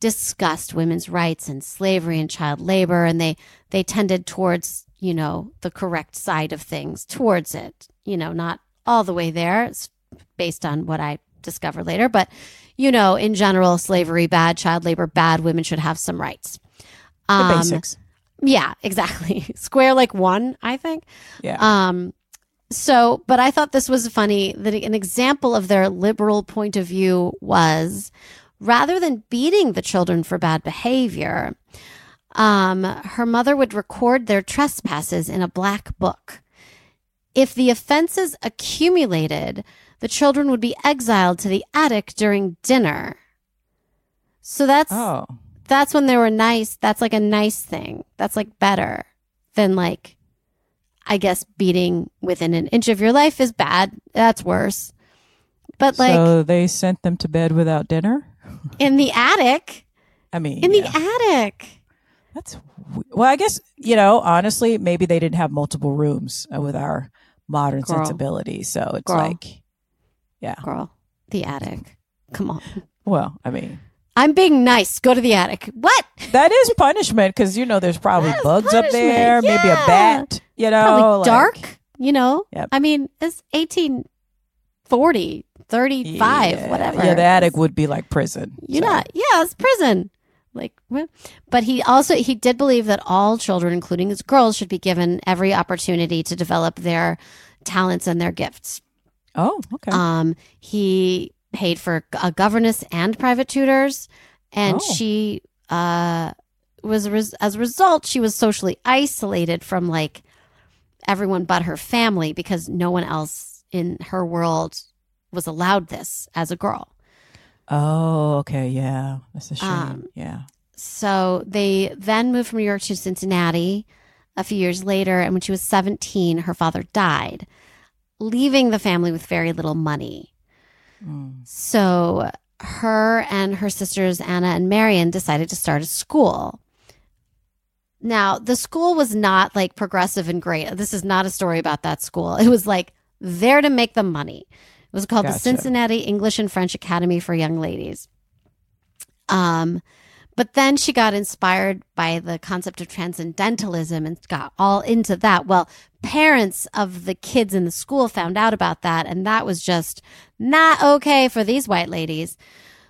discussed women's rights and slavery and child labor, and they they tended towards you know the correct side of things, towards it. You know, not all the way there. It's based on what I discovered later, but you know, in general, slavery bad, child labor bad. Women should have some rights. The Um, basics? yeah, exactly. Square like one, I think. Yeah. Um, so, but I thought this was funny that an example of their liberal point of view was rather than beating the children for bad behavior, um, her mother would record their trespasses in a black book. If the offenses accumulated, the children would be exiled to the attic during dinner. So that's oh, that's when they were nice. That's like a nice thing. That's like better than like, I guess beating within an inch of your life is bad. That's worse. But like so they sent them to bed without dinner. in the attic, I mean, in yeah. the attic. That's well. I guess you know. Honestly, maybe they didn't have multiple rooms uh, with our modern Girl. sensibilities. So it's Girl. like, yeah. Girl, the attic. Come on. Well, I mean, I'm being nice. Go to the attic. What? that is punishment because you know there's probably bugs up punishment, there, maybe a bat. You know, Probably like- dark, you know? Yep. I mean, it's 1840, 35, Yeah. whatever. Yeah, the attic would be like prison. You're so. not. Yeah, it's prison. Like, what? but he also he did believe that all children, including his girls, should be given every opportunity to develop their talents and their gifts. Oh, okay. Um, he paid for a governess and private tutors, and Oh. she uh was res- as a result she was socially isolated from like everyone but her family because no one else in her world was allowed this as a girl. oh, okay. Yeah, that's a shame. Um, yeah. So they then moved from New York to Cincinnati a few years later. And when she was 17, her father died, leaving the family with very little money. Mm. So her and her sisters, Anna and Marion, decided to start a school. Now, the school was not like progressive and great. This is not a story about that school. It was like there to make the money. It was called the Cincinnati English and French Academy for Young Ladies. Um, but then she got inspired by the concept of transcendentalism and got all into that. Well, parents of the kids in the school found out about that, and that was just not okay for these white ladies.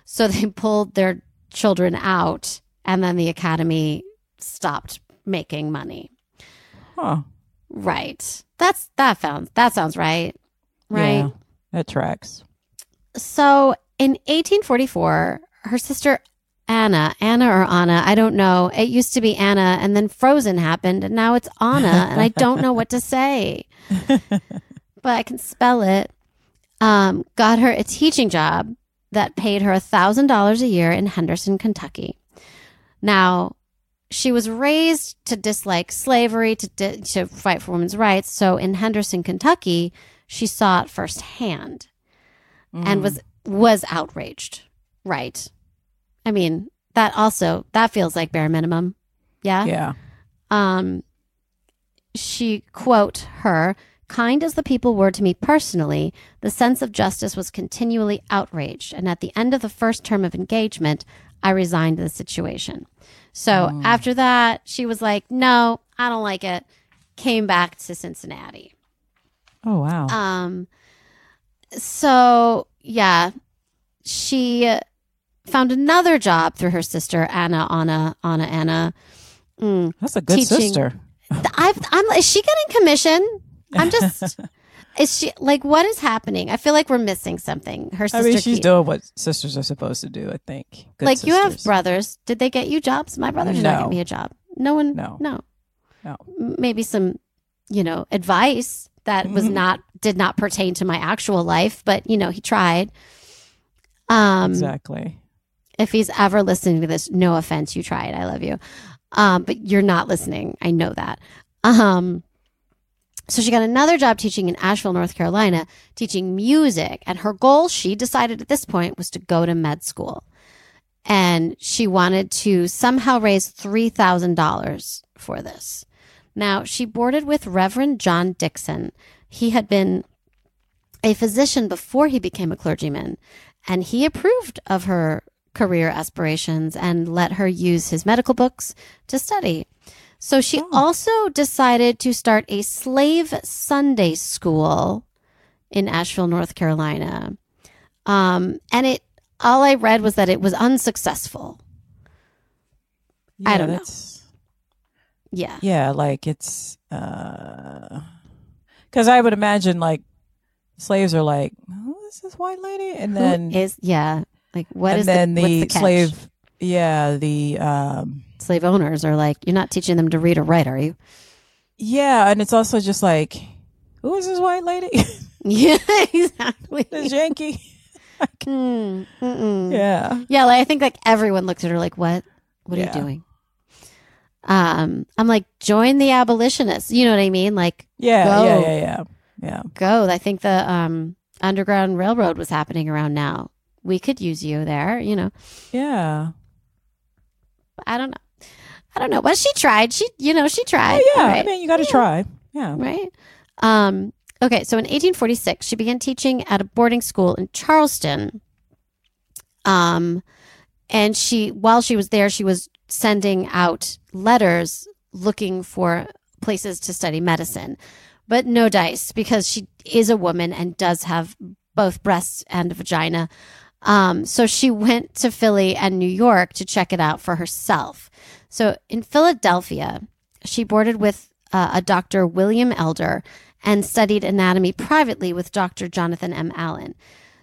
So they pulled their children out, and then the academy stopped making money. Huh. Right. That's that sounds that sounds right. Right. Yeah, that tracks. So in 1844, her sister Anna, Anna or Anna, I don't know. It used to be Anna, and then Frozen happened, and now it's Anna, and I don't know what to say, but I can spell it. Um, got her a teaching job that paid her a thousand dollars a year in Henderson, Kentucky. Now, she was raised to dislike slavery, to di- to fight for women's rights. So in Henderson, Kentucky, she saw it firsthand and Mm. was was outraged. Right. I mean, that also that feels like bare minimum. Yeah. yeah. Um she quote her kind as the people were to me personally, the sense of justice was continually outraged, and at the end of the first term of engagement, I resigned the situation. So Mm. after that, she was like, "No, I don't like it." Came back to Cincinnati. Oh wow. Um, so yeah, she found another job through her sister Anna, Anna, Anna, Anna. Mm. That's a good teaching- sister. I've, I'm. Is she getting commission? I'm just. is she like what is happening? I feel like we're missing something. Her sister. I mean, she's keep- doing what sisters are supposed to do. I think. Good like you have brothers. Did they get you jobs? My brother did not No. get me a job. No one. No. No. No. Maybe some, you know, advice that was not did not pertain to my actual life, but you know, he tried. Um, exactly. If he's ever listening to this, no offense, you tried. I love you. Um, but you're not listening. I know that. Um, so she got another job teaching in Asheville, North Carolina, teaching music. And her goal, she decided at this point, was to go to med school. And she wanted to somehow raise $3,000 for this. Now, she boarded with Reverend John Dickson. He had been a physician before he became a clergyman, and he approved of her career aspirations and let her use his medical books to study. So she Oh. also decided to start a slave Sunday school in Asheville, North Carolina. Um, and it all I read was that it was unsuccessful. Yeah, I don't know. Yeah. Yeah, like it's because I would imagine like slaves are like, who is this white lady? And then Who is yeah. Like what and is then the, the, what's the catch? slave. Yeah, the um, slave owners are like, you're not teaching them to read or write, are you? yeah, and it's also just like, who is this white lady? Yeah, exactly. this Yankee. Mm. Yeah, Yeah, like I think like everyone looks at her like, "What? What are Yeah. you doing?" Um, I'm like, join the abolitionists. You know what I mean? Like, yeah, Go. yeah, yeah, yeah, yeah. go. I think the um Underground Railroad was happening around now. We could use you there. You know, Yeah. I don't know. I don't know, but she tried. She, you know, she tried. Oh, yeah. All I mean, you got to Yeah. try. Yeah. right? Um, okay, so in 1846, she began teaching at a boarding school in Charleston. Um, and she, while she was there, she was sending out letters looking for places to study medicine, but no dice because she is a woman and does have both breasts and a vagina. Um, so she went to Philly and New York to check it out for herself. So in Philadelphia, she boarded with uh, a Dr. William Elder and studied anatomy privately with Dr. Jonathan M. Allen.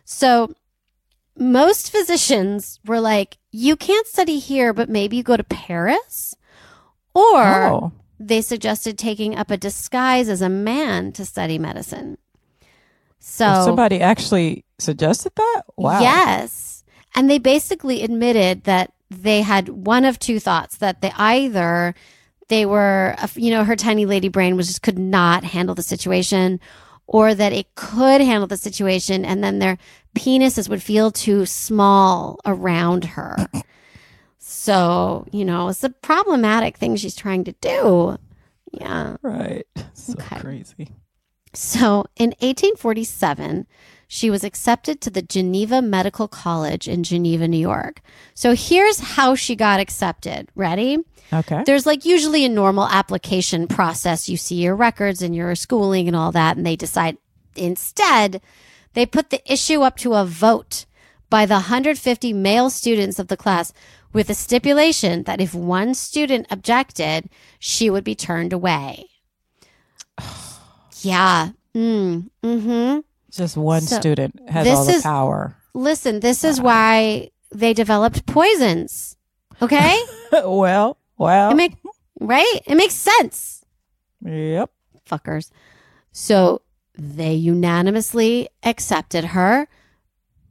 So most physicians were like, you can't study here, but maybe you go to Paris. Or Oh. they suggested taking up a disguise as a man to study medicine. So Somebody actually suggested that? Wow. Yes. And they basically admitted that they had one of two thoughts that they either they were you know her tiny lady brain was just could not handle the situation or that it could handle the situation and then their penises would feel too small around her. So, you know, it's a problematic thing she's trying to do. Yeah. Right. So Okay. crazy. So in 1847, she was accepted to the Geneva Medical College in Geneva, New York. So here's how she got accepted. Ready? Okay. There's like usually a normal application process. You see your records and your schooling and all that, and they decide instead, they put the issue up to a vote by the 150 male students of the class with a stipulation that if one student objected, she would be turned away. Oh. Yeah. Mm, hmm Just one So, student has all the is- power. Listen, this is why they developed poisons. Okay? well, well. it make right? It makes sense. yep. Fuckers. So they unanimously accepted her,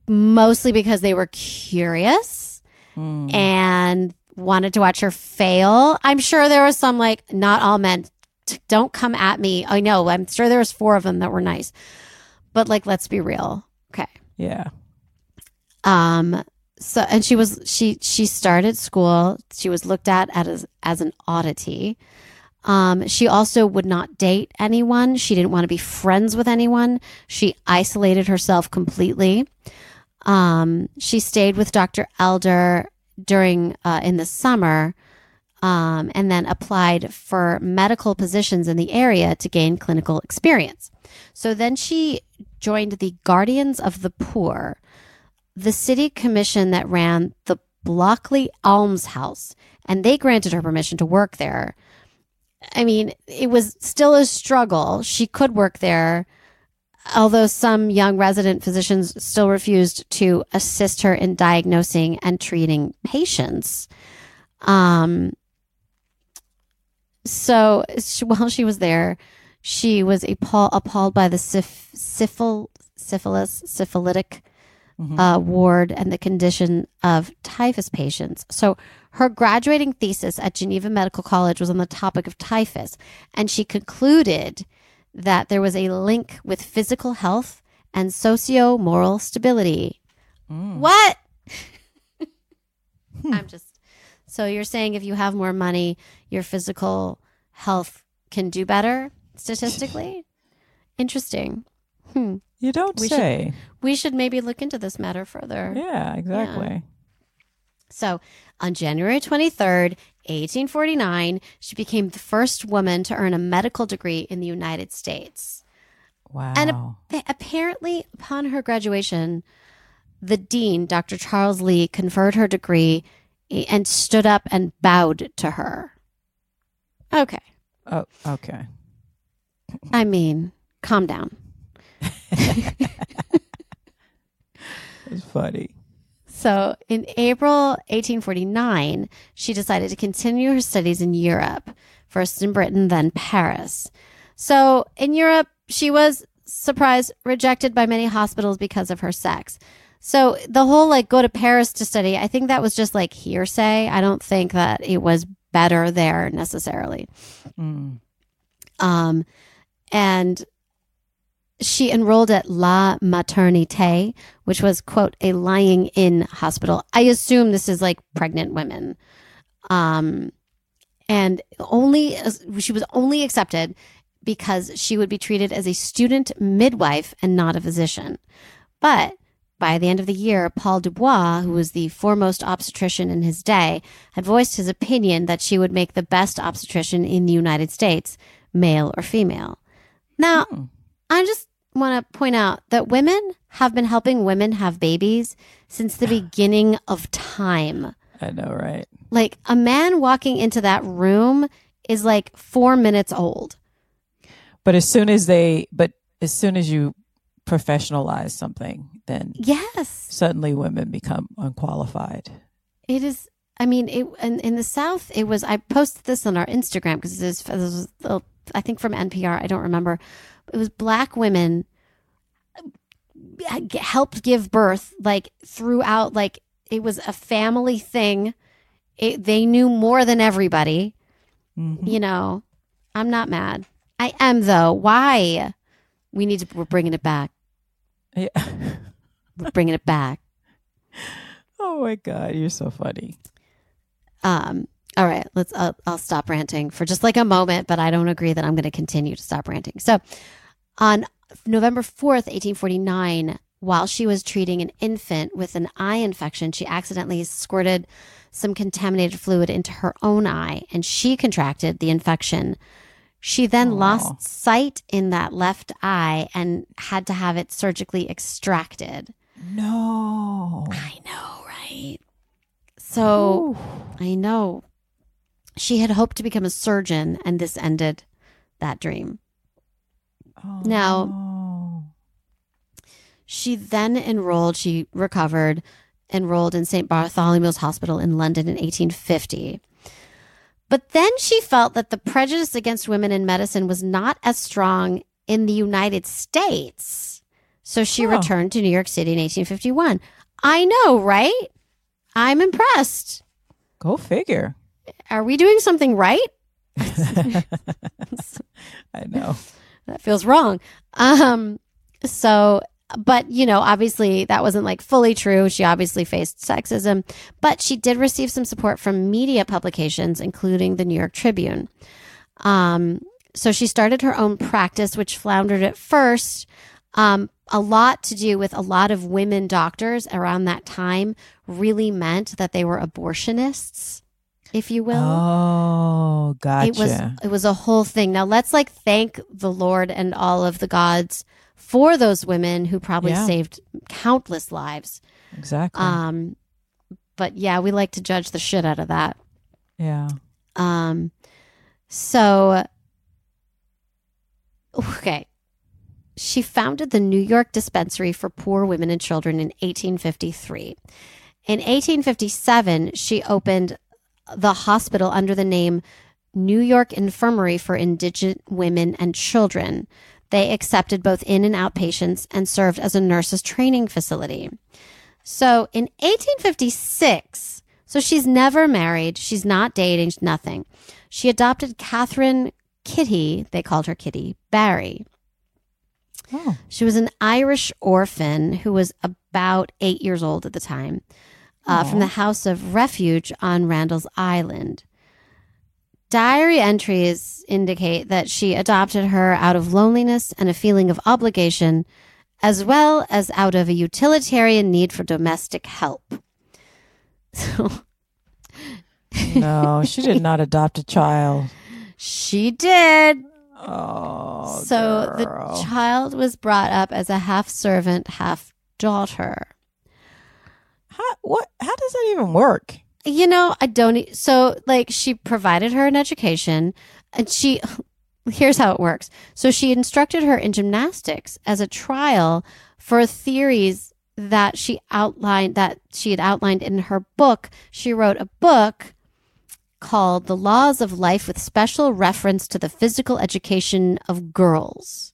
mostly because they were curious Mm. and wanted to watch her fail. I'm sure there was some like not all men. Don't come at me. I know. I'm sure there was four of them that were nice. But like let's be real. Okay. Yeah. Um so and she was she she started school. She was looked at as as an oddity. Um she also would not date anyone. She didn't want to be friends with anyone. She isolated herself completely. Um she stayed with Dr. Elder during uh in the summer um and then applied for medical positions in the area to gain clinical experience. So then she joined the Guardians of the Poor the city commission that ran the Blockley Almshouse, and they granted her permission to work there. I mean, it was still a struggle. She could work there, although some young resident physicians still refused to assist her in diagnosing and treating patients. Um, so she, while she was there, she was appall, appalled by the syph, syphil, syphilis, syphilitic mm-hmm. uh, ward and the condition of typhus patients. So her graduating thesis at Geneva Medical College was on the topic of typhus, and she concluded that there was a link with physical health and socio moral stability. Mm. What? Hmm. I'm just. So you're saying if you have more money, your physical health can do better statistically? Interesting. Hmm. You don't We should- say. We should maybe look into this matter further. Yeah, exactly. So, on January 23rd, 1849, she became the first woman to earn a medical degree in the United States. Wow. And ap- apparently, upon her graduation, the dean, Dr. Charles Lee, conferred her degree and stood up and bowed to her. Okay. oh, okay. I mean, calm down. It's funny. So in April 1849, she decided to continue her studies in Europe, first in Britain, then Paris. So in Europe, she was surprised, rejected by many hospitals because of her sex. So the whole like go to Paris to study, I think that was just like hearsay. I don't think that it was better there necessarily. Mm. Um, and she enrolled at La Maternité, which was, quote, a lying in hospital. I assume this is like pregnant women. Um, and only, she was only accepted because she would be treated as a student midwife and not a physician. But by the end of the year, Paul Dubois, who was the foremost obstetrician in his day, had voiced his opinion that she would make the best obstetrician in the United States, male or female. Now, Hmm. I just want to point out that women have been helping women have babies since the beginning of time. I know, right? Like a man walking into that room is like four minutes old. But as soon as they, but as soon as you professionalize something, then Yes. suddenly women become unqualified. It is. I mean, it, in, in the South, it was. I posted this on our Instagram because this, was, I think, from NPR. I don't remember. It was black women uh, helped give birth like throughout. Like it was a family thing. It, they knew more than everybody. Mhm. You know, I'm not mad. I am though. Why? We need to. We're bringing it back. Yeah. We're bringing it back. oh my God, you're so funny. Um, all right, let's. I'll, I'll stop ranting for just like a moment, but I don't agree that I'm going to continue to stop ranting. So, on November fourth, 1849, while she was treating an infant with an eye infection, she accidentally squirted some contaminated fluid into her own eye, and she contracted the infection. She then lost sight in that left eye and had to have it surgically extracted. No. I know, right? So. Ooh. I know. She had hoped to become a surgeon, and this ended that dream. Oh, Now- She then enrolled, she recovered, enrolled in St. Bartholomew's Hospital in London in 1850. But then she felt that the prejudice against women in medicine was not as strong in the United States. So she Oh. returned to New York City in 1851. I know, right? I'm impressed. Go figure. Are we doing something right? I know. that feels wrong. Um, so, but you know, obviously that wasn't like fully true. She obviously faced sexism, but she did receive some support from media publications, including the New York Tribune. Um, so she started her own practice, which floundered at first. Um, a lot to do with a lot of women doctors around that time really meant that they were abortionists, if you will Oh, gotcha. it was it was a whole thing. Now let's like thank the Lord and all of the gods for those women who probably Yeah. saved countless lives. exactly. Um but yeah, we like to judge the shit out of that. yeah. Um so okay. She founded the New York Dispensary for Poor Women and Children in 1853. In 1857, she opened the hospital under the name New York Infirmary for Indigent Women and Children. They accepted both in and out patients and served as a nurses training facility. So in 1856, so she's never married, she's not dating, nothing. She adopted Catherine Kitty, they called her Kitty, Barry. Oh, She was an Irish orphan who was about eight years old at the time uh, from the House of Refuge on Randall's Island. Diary entries indicate that she adopted her out of loneliness and a feeling of obligation, as well as out of a utilitarian need for domestic help. So no, she did not adopt a child. she did. Oh, so girl. the child was brought up as a half servant, half daughter. how, what? How does that even work? You know, I don't. So, like, she provided her an education, and she. Here's how it works. So, she instructed her in gymnastics as a trial for theories that she outlined, that she had outlined in her book. She wrote a book called The Laws of Life with special reference to the physical education of girls.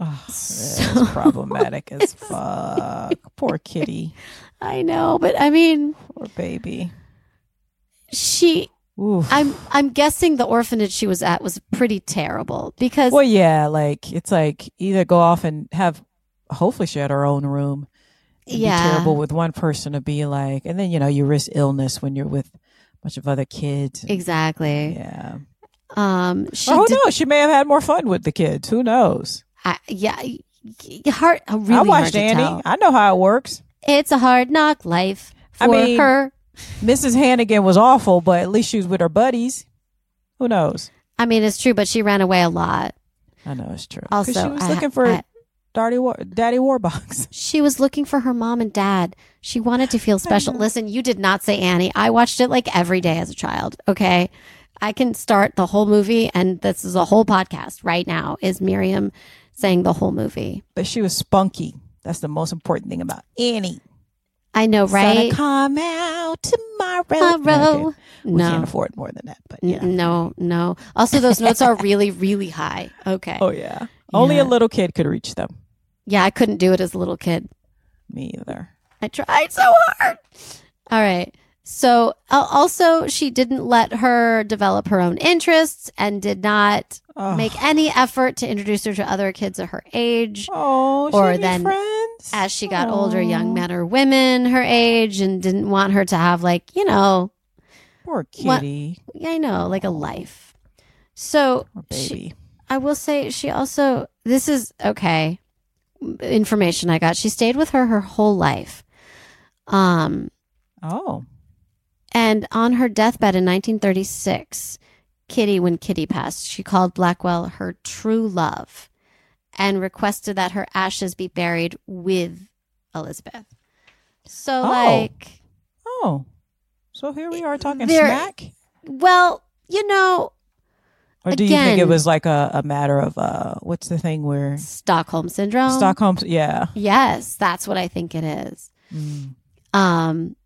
Oh, So- problematic as fuck. Poor kitty. I know, but I mean, Poor baby. she Oof. I'm I'm guessing the orphanage she was at was pretty terrible because well, yeah, like it's like either go off and have. Hopefully, she had her own room. Yeah. terrible with one person to be like, and then you know you risk illness when you're with a bunch of other kids. exactly. Yeah. Um she Or who did, knows? She may have had more fun with the kids. Who knows? I, yeah, hard, really I watched Annie. I know how it works. It's a hard knock life for I mean- her. Mrs. Hannigan was awful, but at least she was with her buddies. Who knows? I mean, it's true, but she ran away a lot. I know it's true. Also, she was I- looking for I- Daddy War, Daddy Warbucks. She was looking for her mom and dad. She wanted to feel special. Listen, you did not say Annie. I watched it like every day as a child. Okay. I can start the whole movie, and this is a whole podcast right now. Is Miriam saying the whole movie? But she was spunky. That's the most important thing about Annie. I know, right? Gonna come out tomorrow. Tomorrow. We No. can't afford more than that, but yeah. No, no. Also, those notes are really, really high. Okay. Oh yeah. Only Yeah. a little kid could reach them. Yeah, I couldn't do it as a little kid. Me either. I tried so hard. All right. So also, she didn't let her develop her own interests and did not Oh, make any effort to introduce her to other kids of her age. oh or she then friends. As she got older, young men or women her age and didn't want her to have, like, you know, Poor What- kitty. I know, like a life. So Poor she- baby. I will say she also this is okay information I got. She stayed with her her whole life. Um oh. And on her deathbed in 1936, Kitty when Kitty passed, she called Blackwell her true love and requested that her ashes be buried with Elizabeth. So Oh. like Oh. So here we are talking There- smack? well, you know, Or do you think it was like a, a matter of uh what's the thing where Stockholm syndrome. Stockholm yeah. Yes, that's what I think it is. Mm. Um,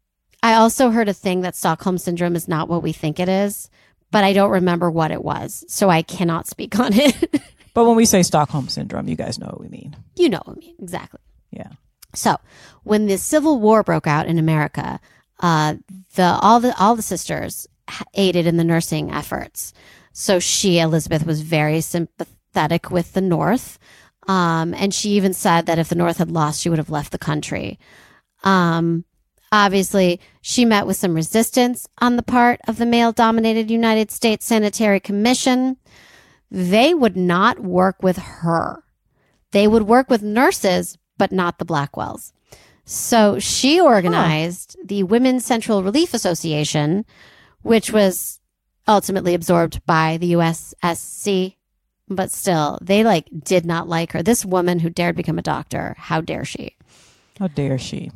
I also heard a thing that Stockholm syndrome is not what we think it is, but I don't remember what it was, so I cannot speak on it. But when we say Stockholm syndrome, you guys know what we mean. you know what I mean, exactly. Yeah. So, when the Civil War broke out in America, uh, the all the all the sisters aided in the nursing efforts. So she Elizabeth was very sympathetic with the North, um, and she even said that if the North had lost, she would have left the country. Um, obviously, she met with some resistance on the part of the male-dominated United States Sanitary Commission. They would not work with her. They would work with nurses, but not the Blackwells. So she organized the Women's Central Relief Association, which was ultimately absorbed by the USSC. But still, they like did not like her. This woman who dared become a doctor, how dare she? How dare she?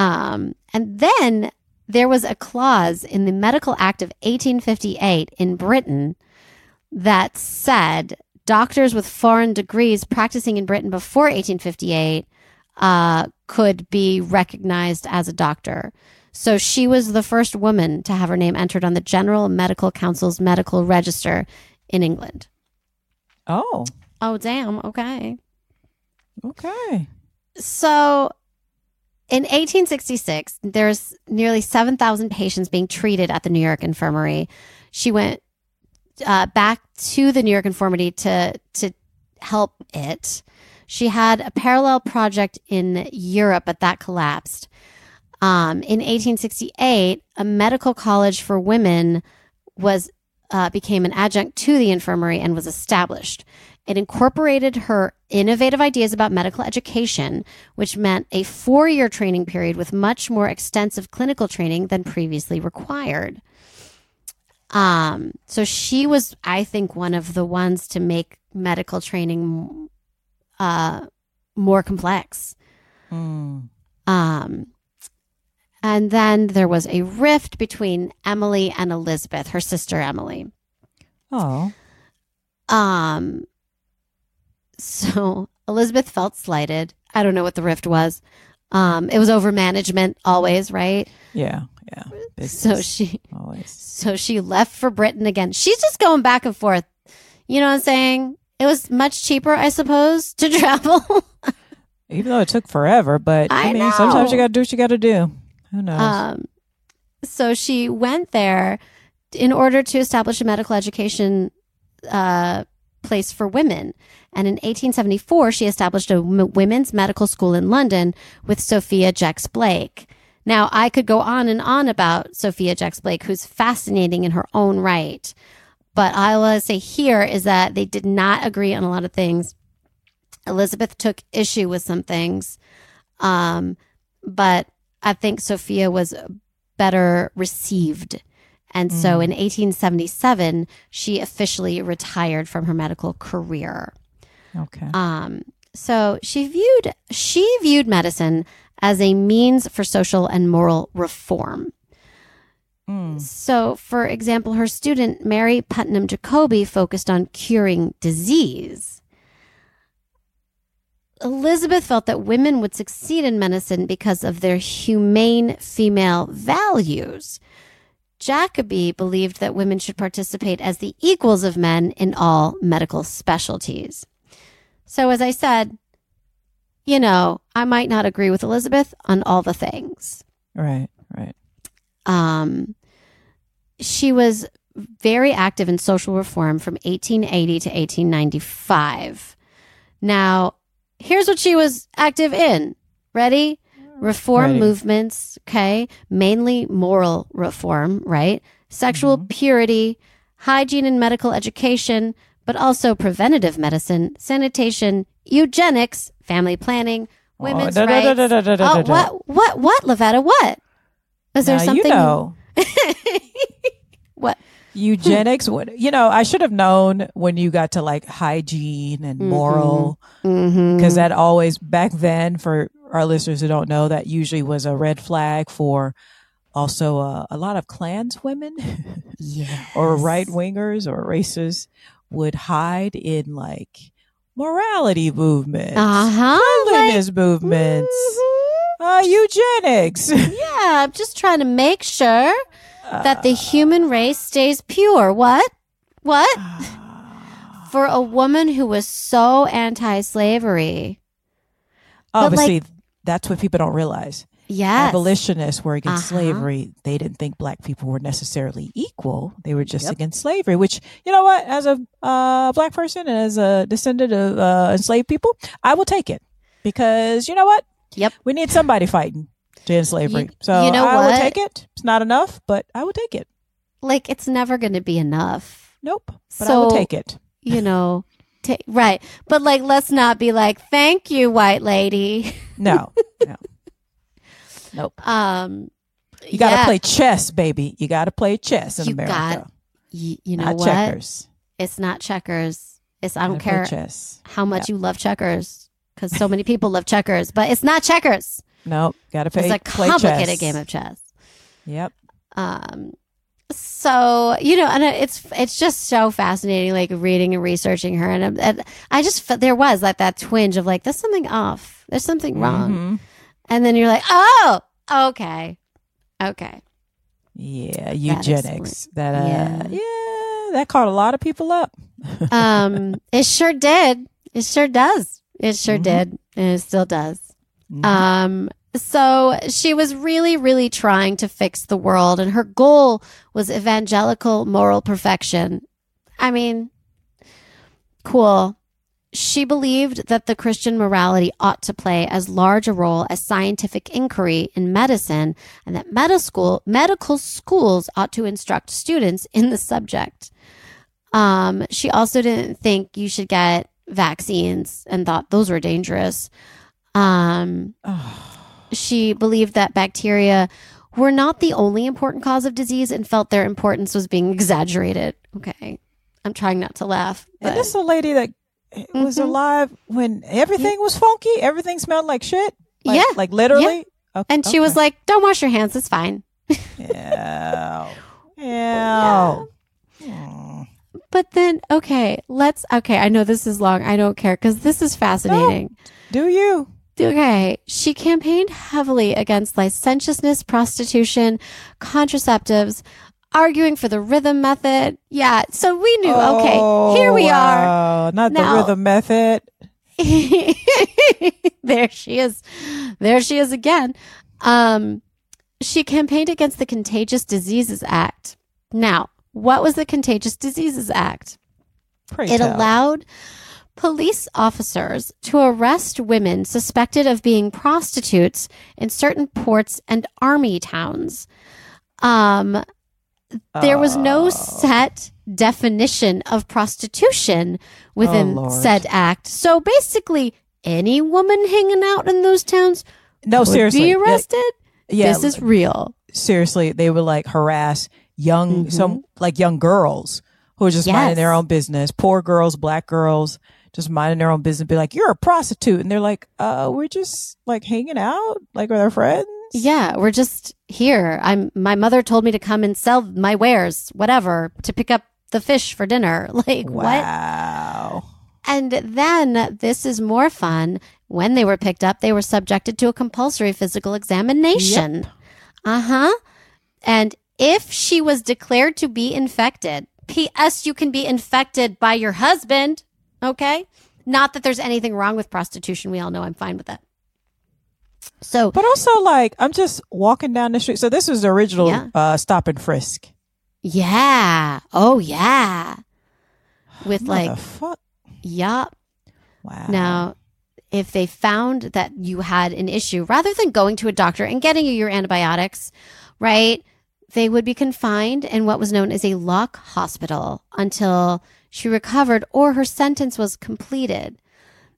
Um, and then there was a clause in the Medical Act of 1858 in Britain that said doctors with foreign degrees practicing in Britain before 1858 uh, could be recognized as a doctor. So she was the first woman to have her name entered on the General Medical Council's medical register in England. Oh, Oh, damn. Okay. okay. So in 1866, there's nearly 7,000 patients being treated at the New York Infirmary. She went uh, back to the New York Infirmary to, to help it. She had a parallel project in Europe, but that collapsed. Um, in 1868, a medical college for women was uh, became an adjunct to the infirmary and was established. It incorporated her innovative ideas about medical education, which meant a four year training period with much more extensive clinical training than previously required. Um, so she was, I think, one of the ones to make medical training uh, more complex. Mm. Um, and then there was a rift between Emily and Elizabeth, her sister Emily. Oh, Um, so Elizabeth felt slighted. I don't know what the rift was. Um, it was over management always, right? yeah, yeah. So she, always. so she left for Britain again. She's just going back and forth. You know what I'm saying? It was much cheaper, I suppose, to travel. Even though it took forever, but I, I mean, sometimes you got to do what you got to do. Who knows? Um, so she went there in order to establish a medical education uh, place for women. And in 1874, she established a women's medical school in London with Sophia Jex Blake. Now, I could go on and on about Sophia Jex Blake, who's fascinating in her own right. But I will say here is that they did not agree on a lot of things. Elizabeth took issue with some things, um, but I think Sophia was better received. And so in 1877, she officially retired from her medical career. Okay. Um, so she viewed she viewed medicine as a means for social and moral reform. Mm. So, for example, her student Mary Putnam Jacobi focused on curing disease. Elizabeth felt that women would succeed in medicine because of their humane female values. Jacobi believed that women should participate as the equals of men in all medical specialties. So, as I said, you know, I might not agree with Elizabeth on all the things. Right. Right. Um, she was very active in social reform from 1880 to 1895. Now, here's what she was active in. Ready? Reform Ready. movements, okay? Mainly moral reform, right? Sexual Mhm. purity, hygiene and medical education, but also preventative medicine, sanitation, eugenics, family planning, women's oh, da, rights. da, da, Oh, what, what, what, Lavetta? What? Is there Now, something? you know what? eugenics? what you know? I should have known when you got to like hygiene and Mhm. moral Mm-hmm. because that always back then for our listeners who don't know that usually was a red flag for also uh, a lot of Klanswomen yeah. or right wingers or racists would hide in like morality movements, Uh huh. cleanliness movements, Mm-hmm. uh, eugenics. Yeah, I'm just trying to make sure that the human race stays pure. What? What? For a woman who was so anti-slavery. But, like- Obviously, that's what people don't realize. Yeah, Abolitionists were against Uh-huh. slavery. They didn't think black people were necessarily equal. They were just Yep. against slavery, which, you know what, as a uh, black person and as a descendant of uh, enslaved people, I will take it because, you know what? Yep. We need somebody fighting to end slavery. You- so you know I will take it. It's not enough, but I will take it. Like it's never going to be enough. Nope. But I will So- take it. You know. Ta- right. But like let's not be like thank you white lady. No. no. Nope. Um You got to yeah. play chess, baby. You got to play chess in You America. got- Y- you know not what? checkers. It's not checkers. It's I don't care how much you love checkers because so many people love checkers, but it's not checkers. Nope. Got to play, It's a complicated chess. game of chess. Yep. Um, so you know, and it's it's just so fascinating, like reading and researching her, and, and I just there was like that twinge of like there's something off, there's something wrong, Mhm. and then you're like, oh, okay, okay, Yeah, eugenics. That, uh, Yeah. yeah. that caught a lot of people up. um, it sure did, it sure does, it sure Mhm. did, and it still does. Mhm. Um, so she was really, really trying to fix the world, and her goal was evangelical moral perfection. I mean, cool. She believed that the Christian morality ought to play as large a role as scientific inquiry in medicine, and that medical medical schools ought to instruct students in the subject. Um, she also didn't think you should get vaccines and thought those were dangerous. Um, she believed that bacteria were not the only important cause of disease and felt their importance was being exaggerated. Okay. I'm trying not to laugh. and But this is a lady that was Mhm. alive when everything was funky. Everything smelled like shit. Like, Yeah. Like literally. Okay, and she was like, don't wash your hands. It's fine. yeah. Yeah. Hmm. But then, okay, let's, okay, I know this is long. I don't care because this is fascinating. Do you? Okay, she campaigned heavily against licentiousness, prostitution, contraceptives, arguing for the rhythm method. Yeah, so we knew, okay, here we Oh, are. wow. Not Now- the rhythm method. there she is. There she is again. Um, she campaigned against the Contagious Diseases Act. Now, what was the Contagious Diseases Act? Pray It tell. allowed police officers to arrest women suspected of being prostitutes in certain ports and army towns. Um, there was no Oh. set definition of prostitution within Oh, said act. So basically, any woman hanging out in those towns No, would seriously. be arrested. Yeah, this is real. seriously. They would like harass young, Mhm. some like young girls who are just minding their own business. Poor girls, black girls, just minding their own business. Be like, "You're a prostitute," and they're like, "Uh, we're just like hanging out, like with our friends." Yeah, we're just here. I'm my mother told me to come and sell my wares, whatever, to pick up the fish for dinner. Like what? Wow. And then this is more fun. When they were picked up, they were subjected to a compulsory physical examination. Uh huh. And if she was declared to be infected, P.S., you can be infected by your husband. Okay. Not that there's anything wrong with prostitution. We all know I'm fine with that. So, But also, like, I'm just walking down the street. So this was the original Yeah. uh, stop and frisk. yeah. Oh, yeah. With like, fuck. yup. Wow. Now, if they found that you had an issue, rather than going to a doctor and getting you your antibiotics, right, they would be confined in what was known as a lock hospital until she recovered or her sentence was completed.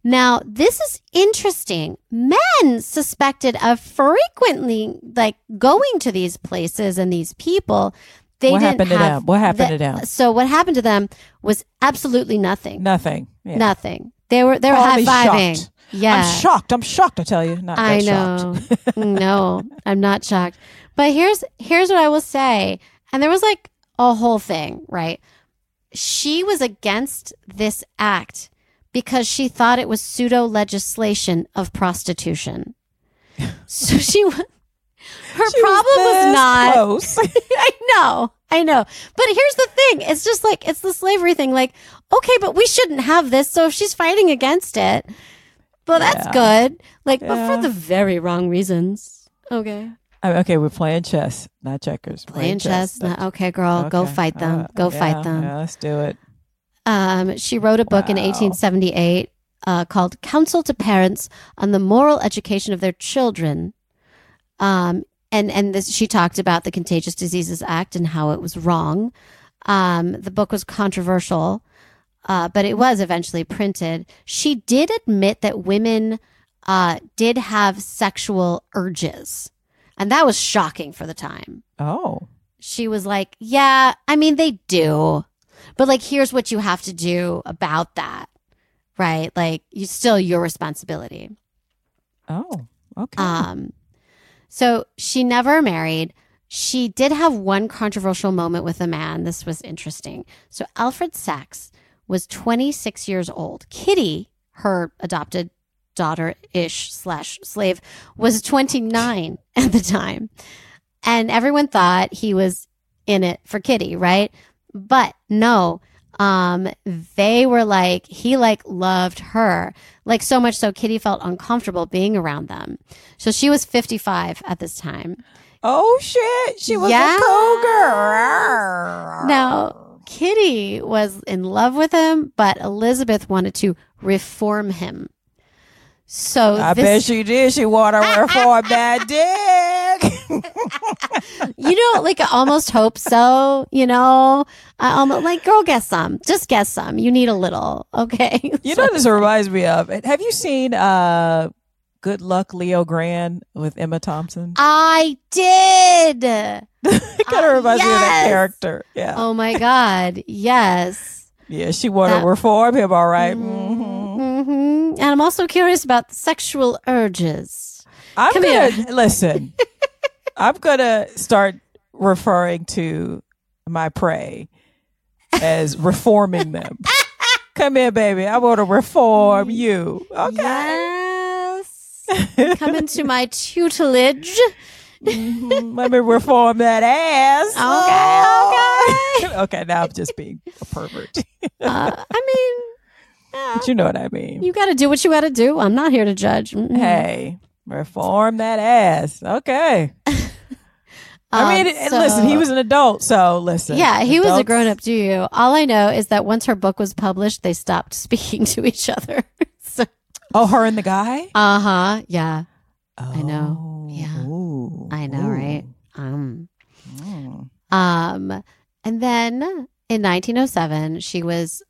Now, this is interesting. Men suspected of frequently like going to these places and these people. They what didn't happened to have them? What happened the- to them? So what happened to them was absolutely nothing. Nothing. Yeah. Nothing. They were they were oh, Call high fiving. Yeah, I'm shocked. I'm shocked. I tell you. Not I know. no, I'm not shocked. But here's here's what I will say. And there was like a whole thing, right? She was against this act because she thought it was pseudo legislation of prostitution. So she her She problem was, this not close. I know. I know. But here's the thing. It's just like, it's the slavery thing. Like, okay, but we shouldn't have this. So if she's fighting against it, well, that's Yeah. good. Like, but for the very wrong reasons. Okay. Okay, we're playing chess, not checkers. Playing chess. That's- no, okay, girl, go fight them. Uh, go yeah, fight them. Yeah, let's do it. Um, she wrote a book in 1878 uh, called Counsel to Parents on the Moral Education of Their Children. Um, and and this, she talked about the Contagious Diseases Act and how it was wrong. Um, the book was controversial, uh, but it was eventually printed. She did admit that women uh, did have sexual urges, and that was shocking for the time Oh, she was like, Yeah, I mean, they do. But like, here's what you have to do about that. Right? Like, you still your responsibility. oh, okay. Um, so she never married. She did have one controversial moment with a man. This was interesting. So Alfred Sachs was 26 years old. Kitty, her adopted daughter ish slash slave, was 29 at the time. And everyone thought he was in it for Kitty, right? But no, um, they were like, he like loved her. Like so much so Kitty felt uncomfortable being around them. So she was 55 at this time. oh shit, she was Yeah. a cougar. Now, Kitty was in love with him, but Elizabeth wanted to reform him. So I this, bet she did. She wanted her for a bad dick. you know, like I almost hope so. You know, I almost like girl, guess some, just guess some. You need a little, okay? You know, what this reminds me of. Have you seen uh, Good Luck Leo Grande with Emma Thompson? I did. it kind of uh, reminds me of that character. Yeah, Oh my god, yes. Yeah. She wanted to reform him. All right. Mhm. Mhm. Mhm. And I'm also curious about sexual urges. I'm Come gonna here. listen. I'm gonna start referring to my prey as reforming them. Come here, baby. I want to reform you. Okay. Yes. Come into my tutelage. Mhm. Let me reform that ass. Okay, okay. okay, now I'm just being a pervert. Uh, I mean, but you know what I mean. you got to do what you got to do. I'm not here to judge. Mm-mm. Hey, reform that ass. Okay. I Um, mean, it- so- listen, he was an adult, so listen. Yeah, he was a grown up. Do you? All I know is that once her book was published, they stopped speaking to each other. so, Oh, her and the guy? uh huh. Yeah, I know. Yeah. Ooh. I know, right? Um. Mm. Um, and then in 1907, she was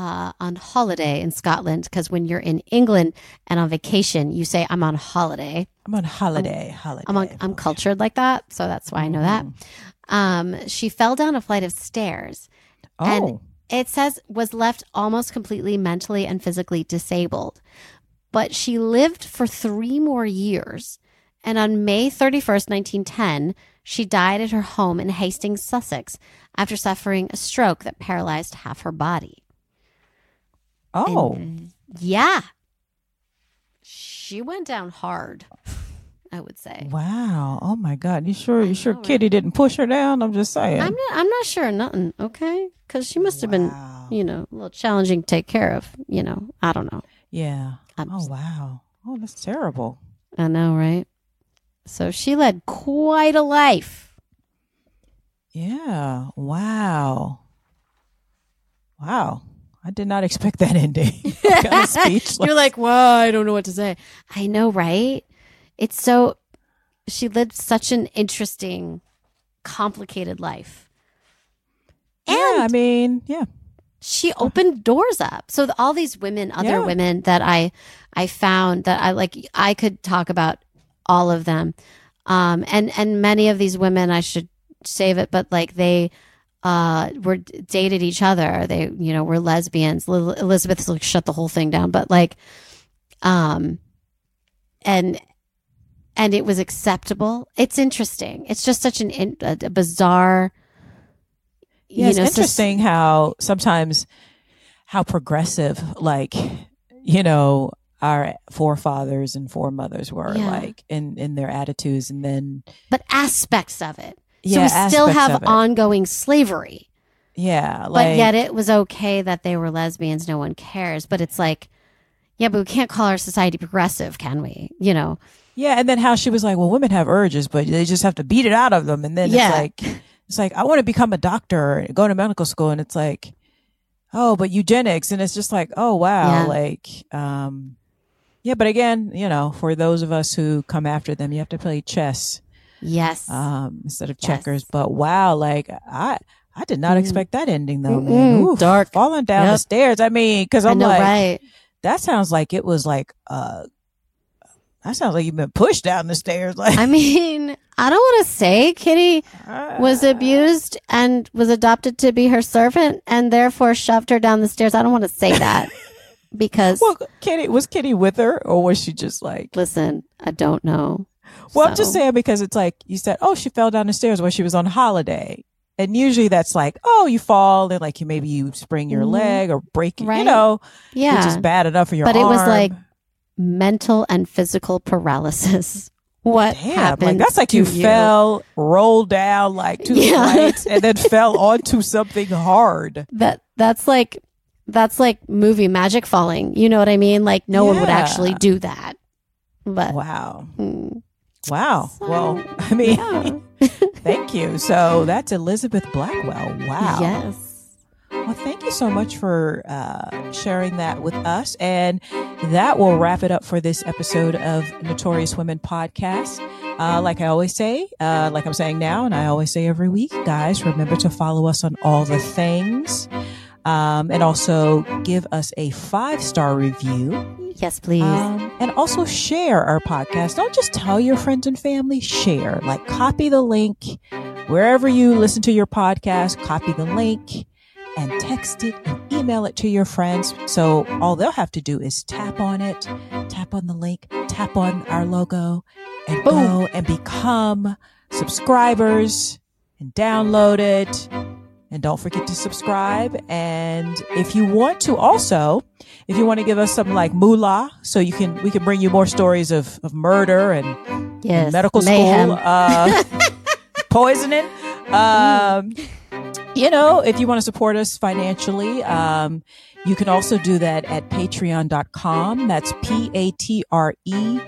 uh, on holiday in Scotland because when you're in England and on vacation, you say, I'm on holiday. I'm on holiday. holiday. I'm, on, I'm cultured like that. So that's why I know that. Um, she fell down a flight of stairs. Oh, and it says was left almost completely mentally and physically disabled. But she lived for three more years. And on May 31st, 1910, she died at her home in Hastings, Sussex, after suffering a stroke that paralyzed half her body. oh, And, yeah. She went down hard, I would say. wow. Oh my God. You sure? You sure know, right? Kitty didn't push her down? I'm just saying. I'm not, I'm not sure of nothing, okay? Because she must have been, you know, a little challenging to take care of. You know, I don't know. Yeah. I'm Oh just- wow. Oh, that's terrible. I know, right? So she led quite a life. Yeah. Wow. Wow. I did not expect that ending. You're like, well, I don't know what to say. I know, right? It's so, she lived such an interesting, complicated life. yeah. And I mean, yeah. she opened doors up. So all these women, other Yeah. women that I, I found that I like, I could talk about all of them. Um, and, and many of these women, I should save it, but like they, uh, were dated each other. They, you know, were lesbians. Lil- Elizabeth like shut the whole thing down, but like, um, and, and it was acceptable. It's interesting. It's just such an in, a, a bizarre, Yeah, it's soc- interesting how sometimes how progressive, like you know, our forefathers and foremothers were Yeah. like in in their attitudes, and then but aspects of it. So yeah, we still have ongoing slavery, yeah, but yet it was okay that they were lesbians. No one cares. But it's like, yeah, but we can't call our society progressive, can we? You know, yeah, and then how she was like, well, women have urges, but they just have to beat it out of them, and then Yeah. it's like it's like I want to become a doctor, go to medical school, and it's like, oh, but eugenics, and it's just like, oh wow, Yeah. like um. Yeah, but again, you know, for those of us who come after them, you have to play chess. yes, um, instead of Yes. checkers. But wow, like I, I did not Mm. expect that ending though. Oof, Dark. falling down the stairs. I mean, because I'm know, like, right? that sounds like it was like, uh, that sounds like you've been pushed down the stairs. Like, I mean, I don't want to say Kitty was abused and was adopted to be her servant, and therefore shoved her down the stairs. I don't want to say that because, well, Kitty was Kitty with her, or was she just like? listen, I don't know. Well, I'm just saying because it's like you said, oh, she fell down the stairs when she was on holiday. And usually that's like, oh, you fall and like you maybe you sprain your Mhm. leg or break, you Right. know, Yeah, which is bad enough for your But it was like mental and physical paralysis. What Damn, happened? like that's like to you, fell, rolled down like two Yeah. flights, and then fell onto something hard. That that's like that's like movie magic falling. You know what I mean? Like no one would actually do that. But Wow, mm, wow. So, well, I mean, yeah. thank you. So that's Elizabeth Blackwell. Wow. yes. Well, thank you so much for uh, sharing that with us. And that will wrap it up for this episode of Notorious Women Podcast. Uh, like I always say, uh, like I'm saying now, and I always say every week, guys, remember to follow us on all the things. Um, and also give us a five star review. Yes, please. Um, and also share our podcast. Don't just tell your friends and family, share. Like copy the link wherever you listen to your podcast, copy the link and text it and email it to your friends. So all they'll have to do is tap on it, tap on the link, tap on our logo and Boom. go and become subscribers and download it. And don't forget to subscribe. And if you want to also, if you want to give us some like moolah, so you can, we can bring you more stories of, of murder and, yes. and medical Mayhem. school, uh, poisoning. Um, you know, if you want to support us financially, um, you can also do that at patreon.com. That's P A T R E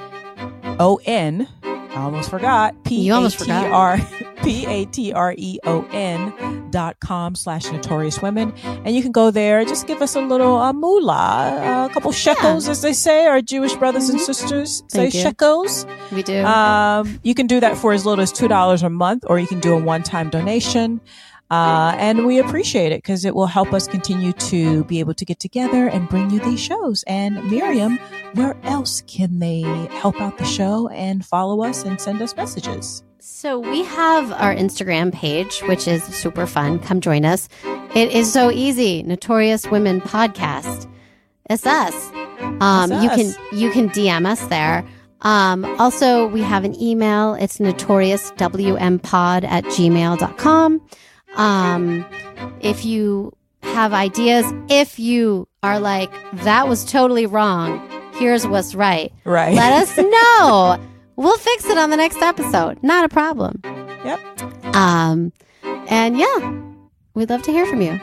O N. I almost forgot. P A T. R P A T R E O N dot com slash notorious women. And you can go there, just give us a little uh, moolah, a couple shekels, as they say, our Jewish brothers and sisters say shekels. we do. Um, you can do that for as little as $2 a month, or you can do a one time donation. Uh, and we appreciate it because it will help us continue to be able to get together and bring you these shows. And Miriam, where else can they help out the show and follow us and send us messages? So we have our Instagram page, which is super fun. Come join us. It is so easy. Notorious Women Podcast. It's us. Um, It's you can you can DM us there. Um, also, we have an email. It's notoriouswmpod at gmail.com. Um, if you have ideas, if you are like, that was totally wrong, here's what's right, Right. let us know. We'll fix it on the next episode. Not a problem. Yep. Um, and yeah, we'd love to hear from you.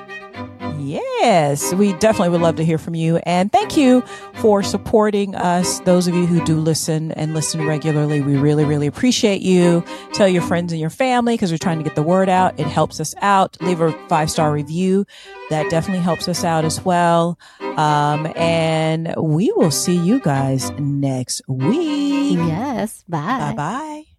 Yes, we definitely would love to hear from you. And thank you for supporting us. Those of you who do listen and listen regularly, we really, really appreciate you. Tell your friends and your family because we're trying to get the word out. It helps us out. Leave a five star review. That definitely helps us out as well. Um, and we will see you guys next week. Yes. Bye. Bye bye.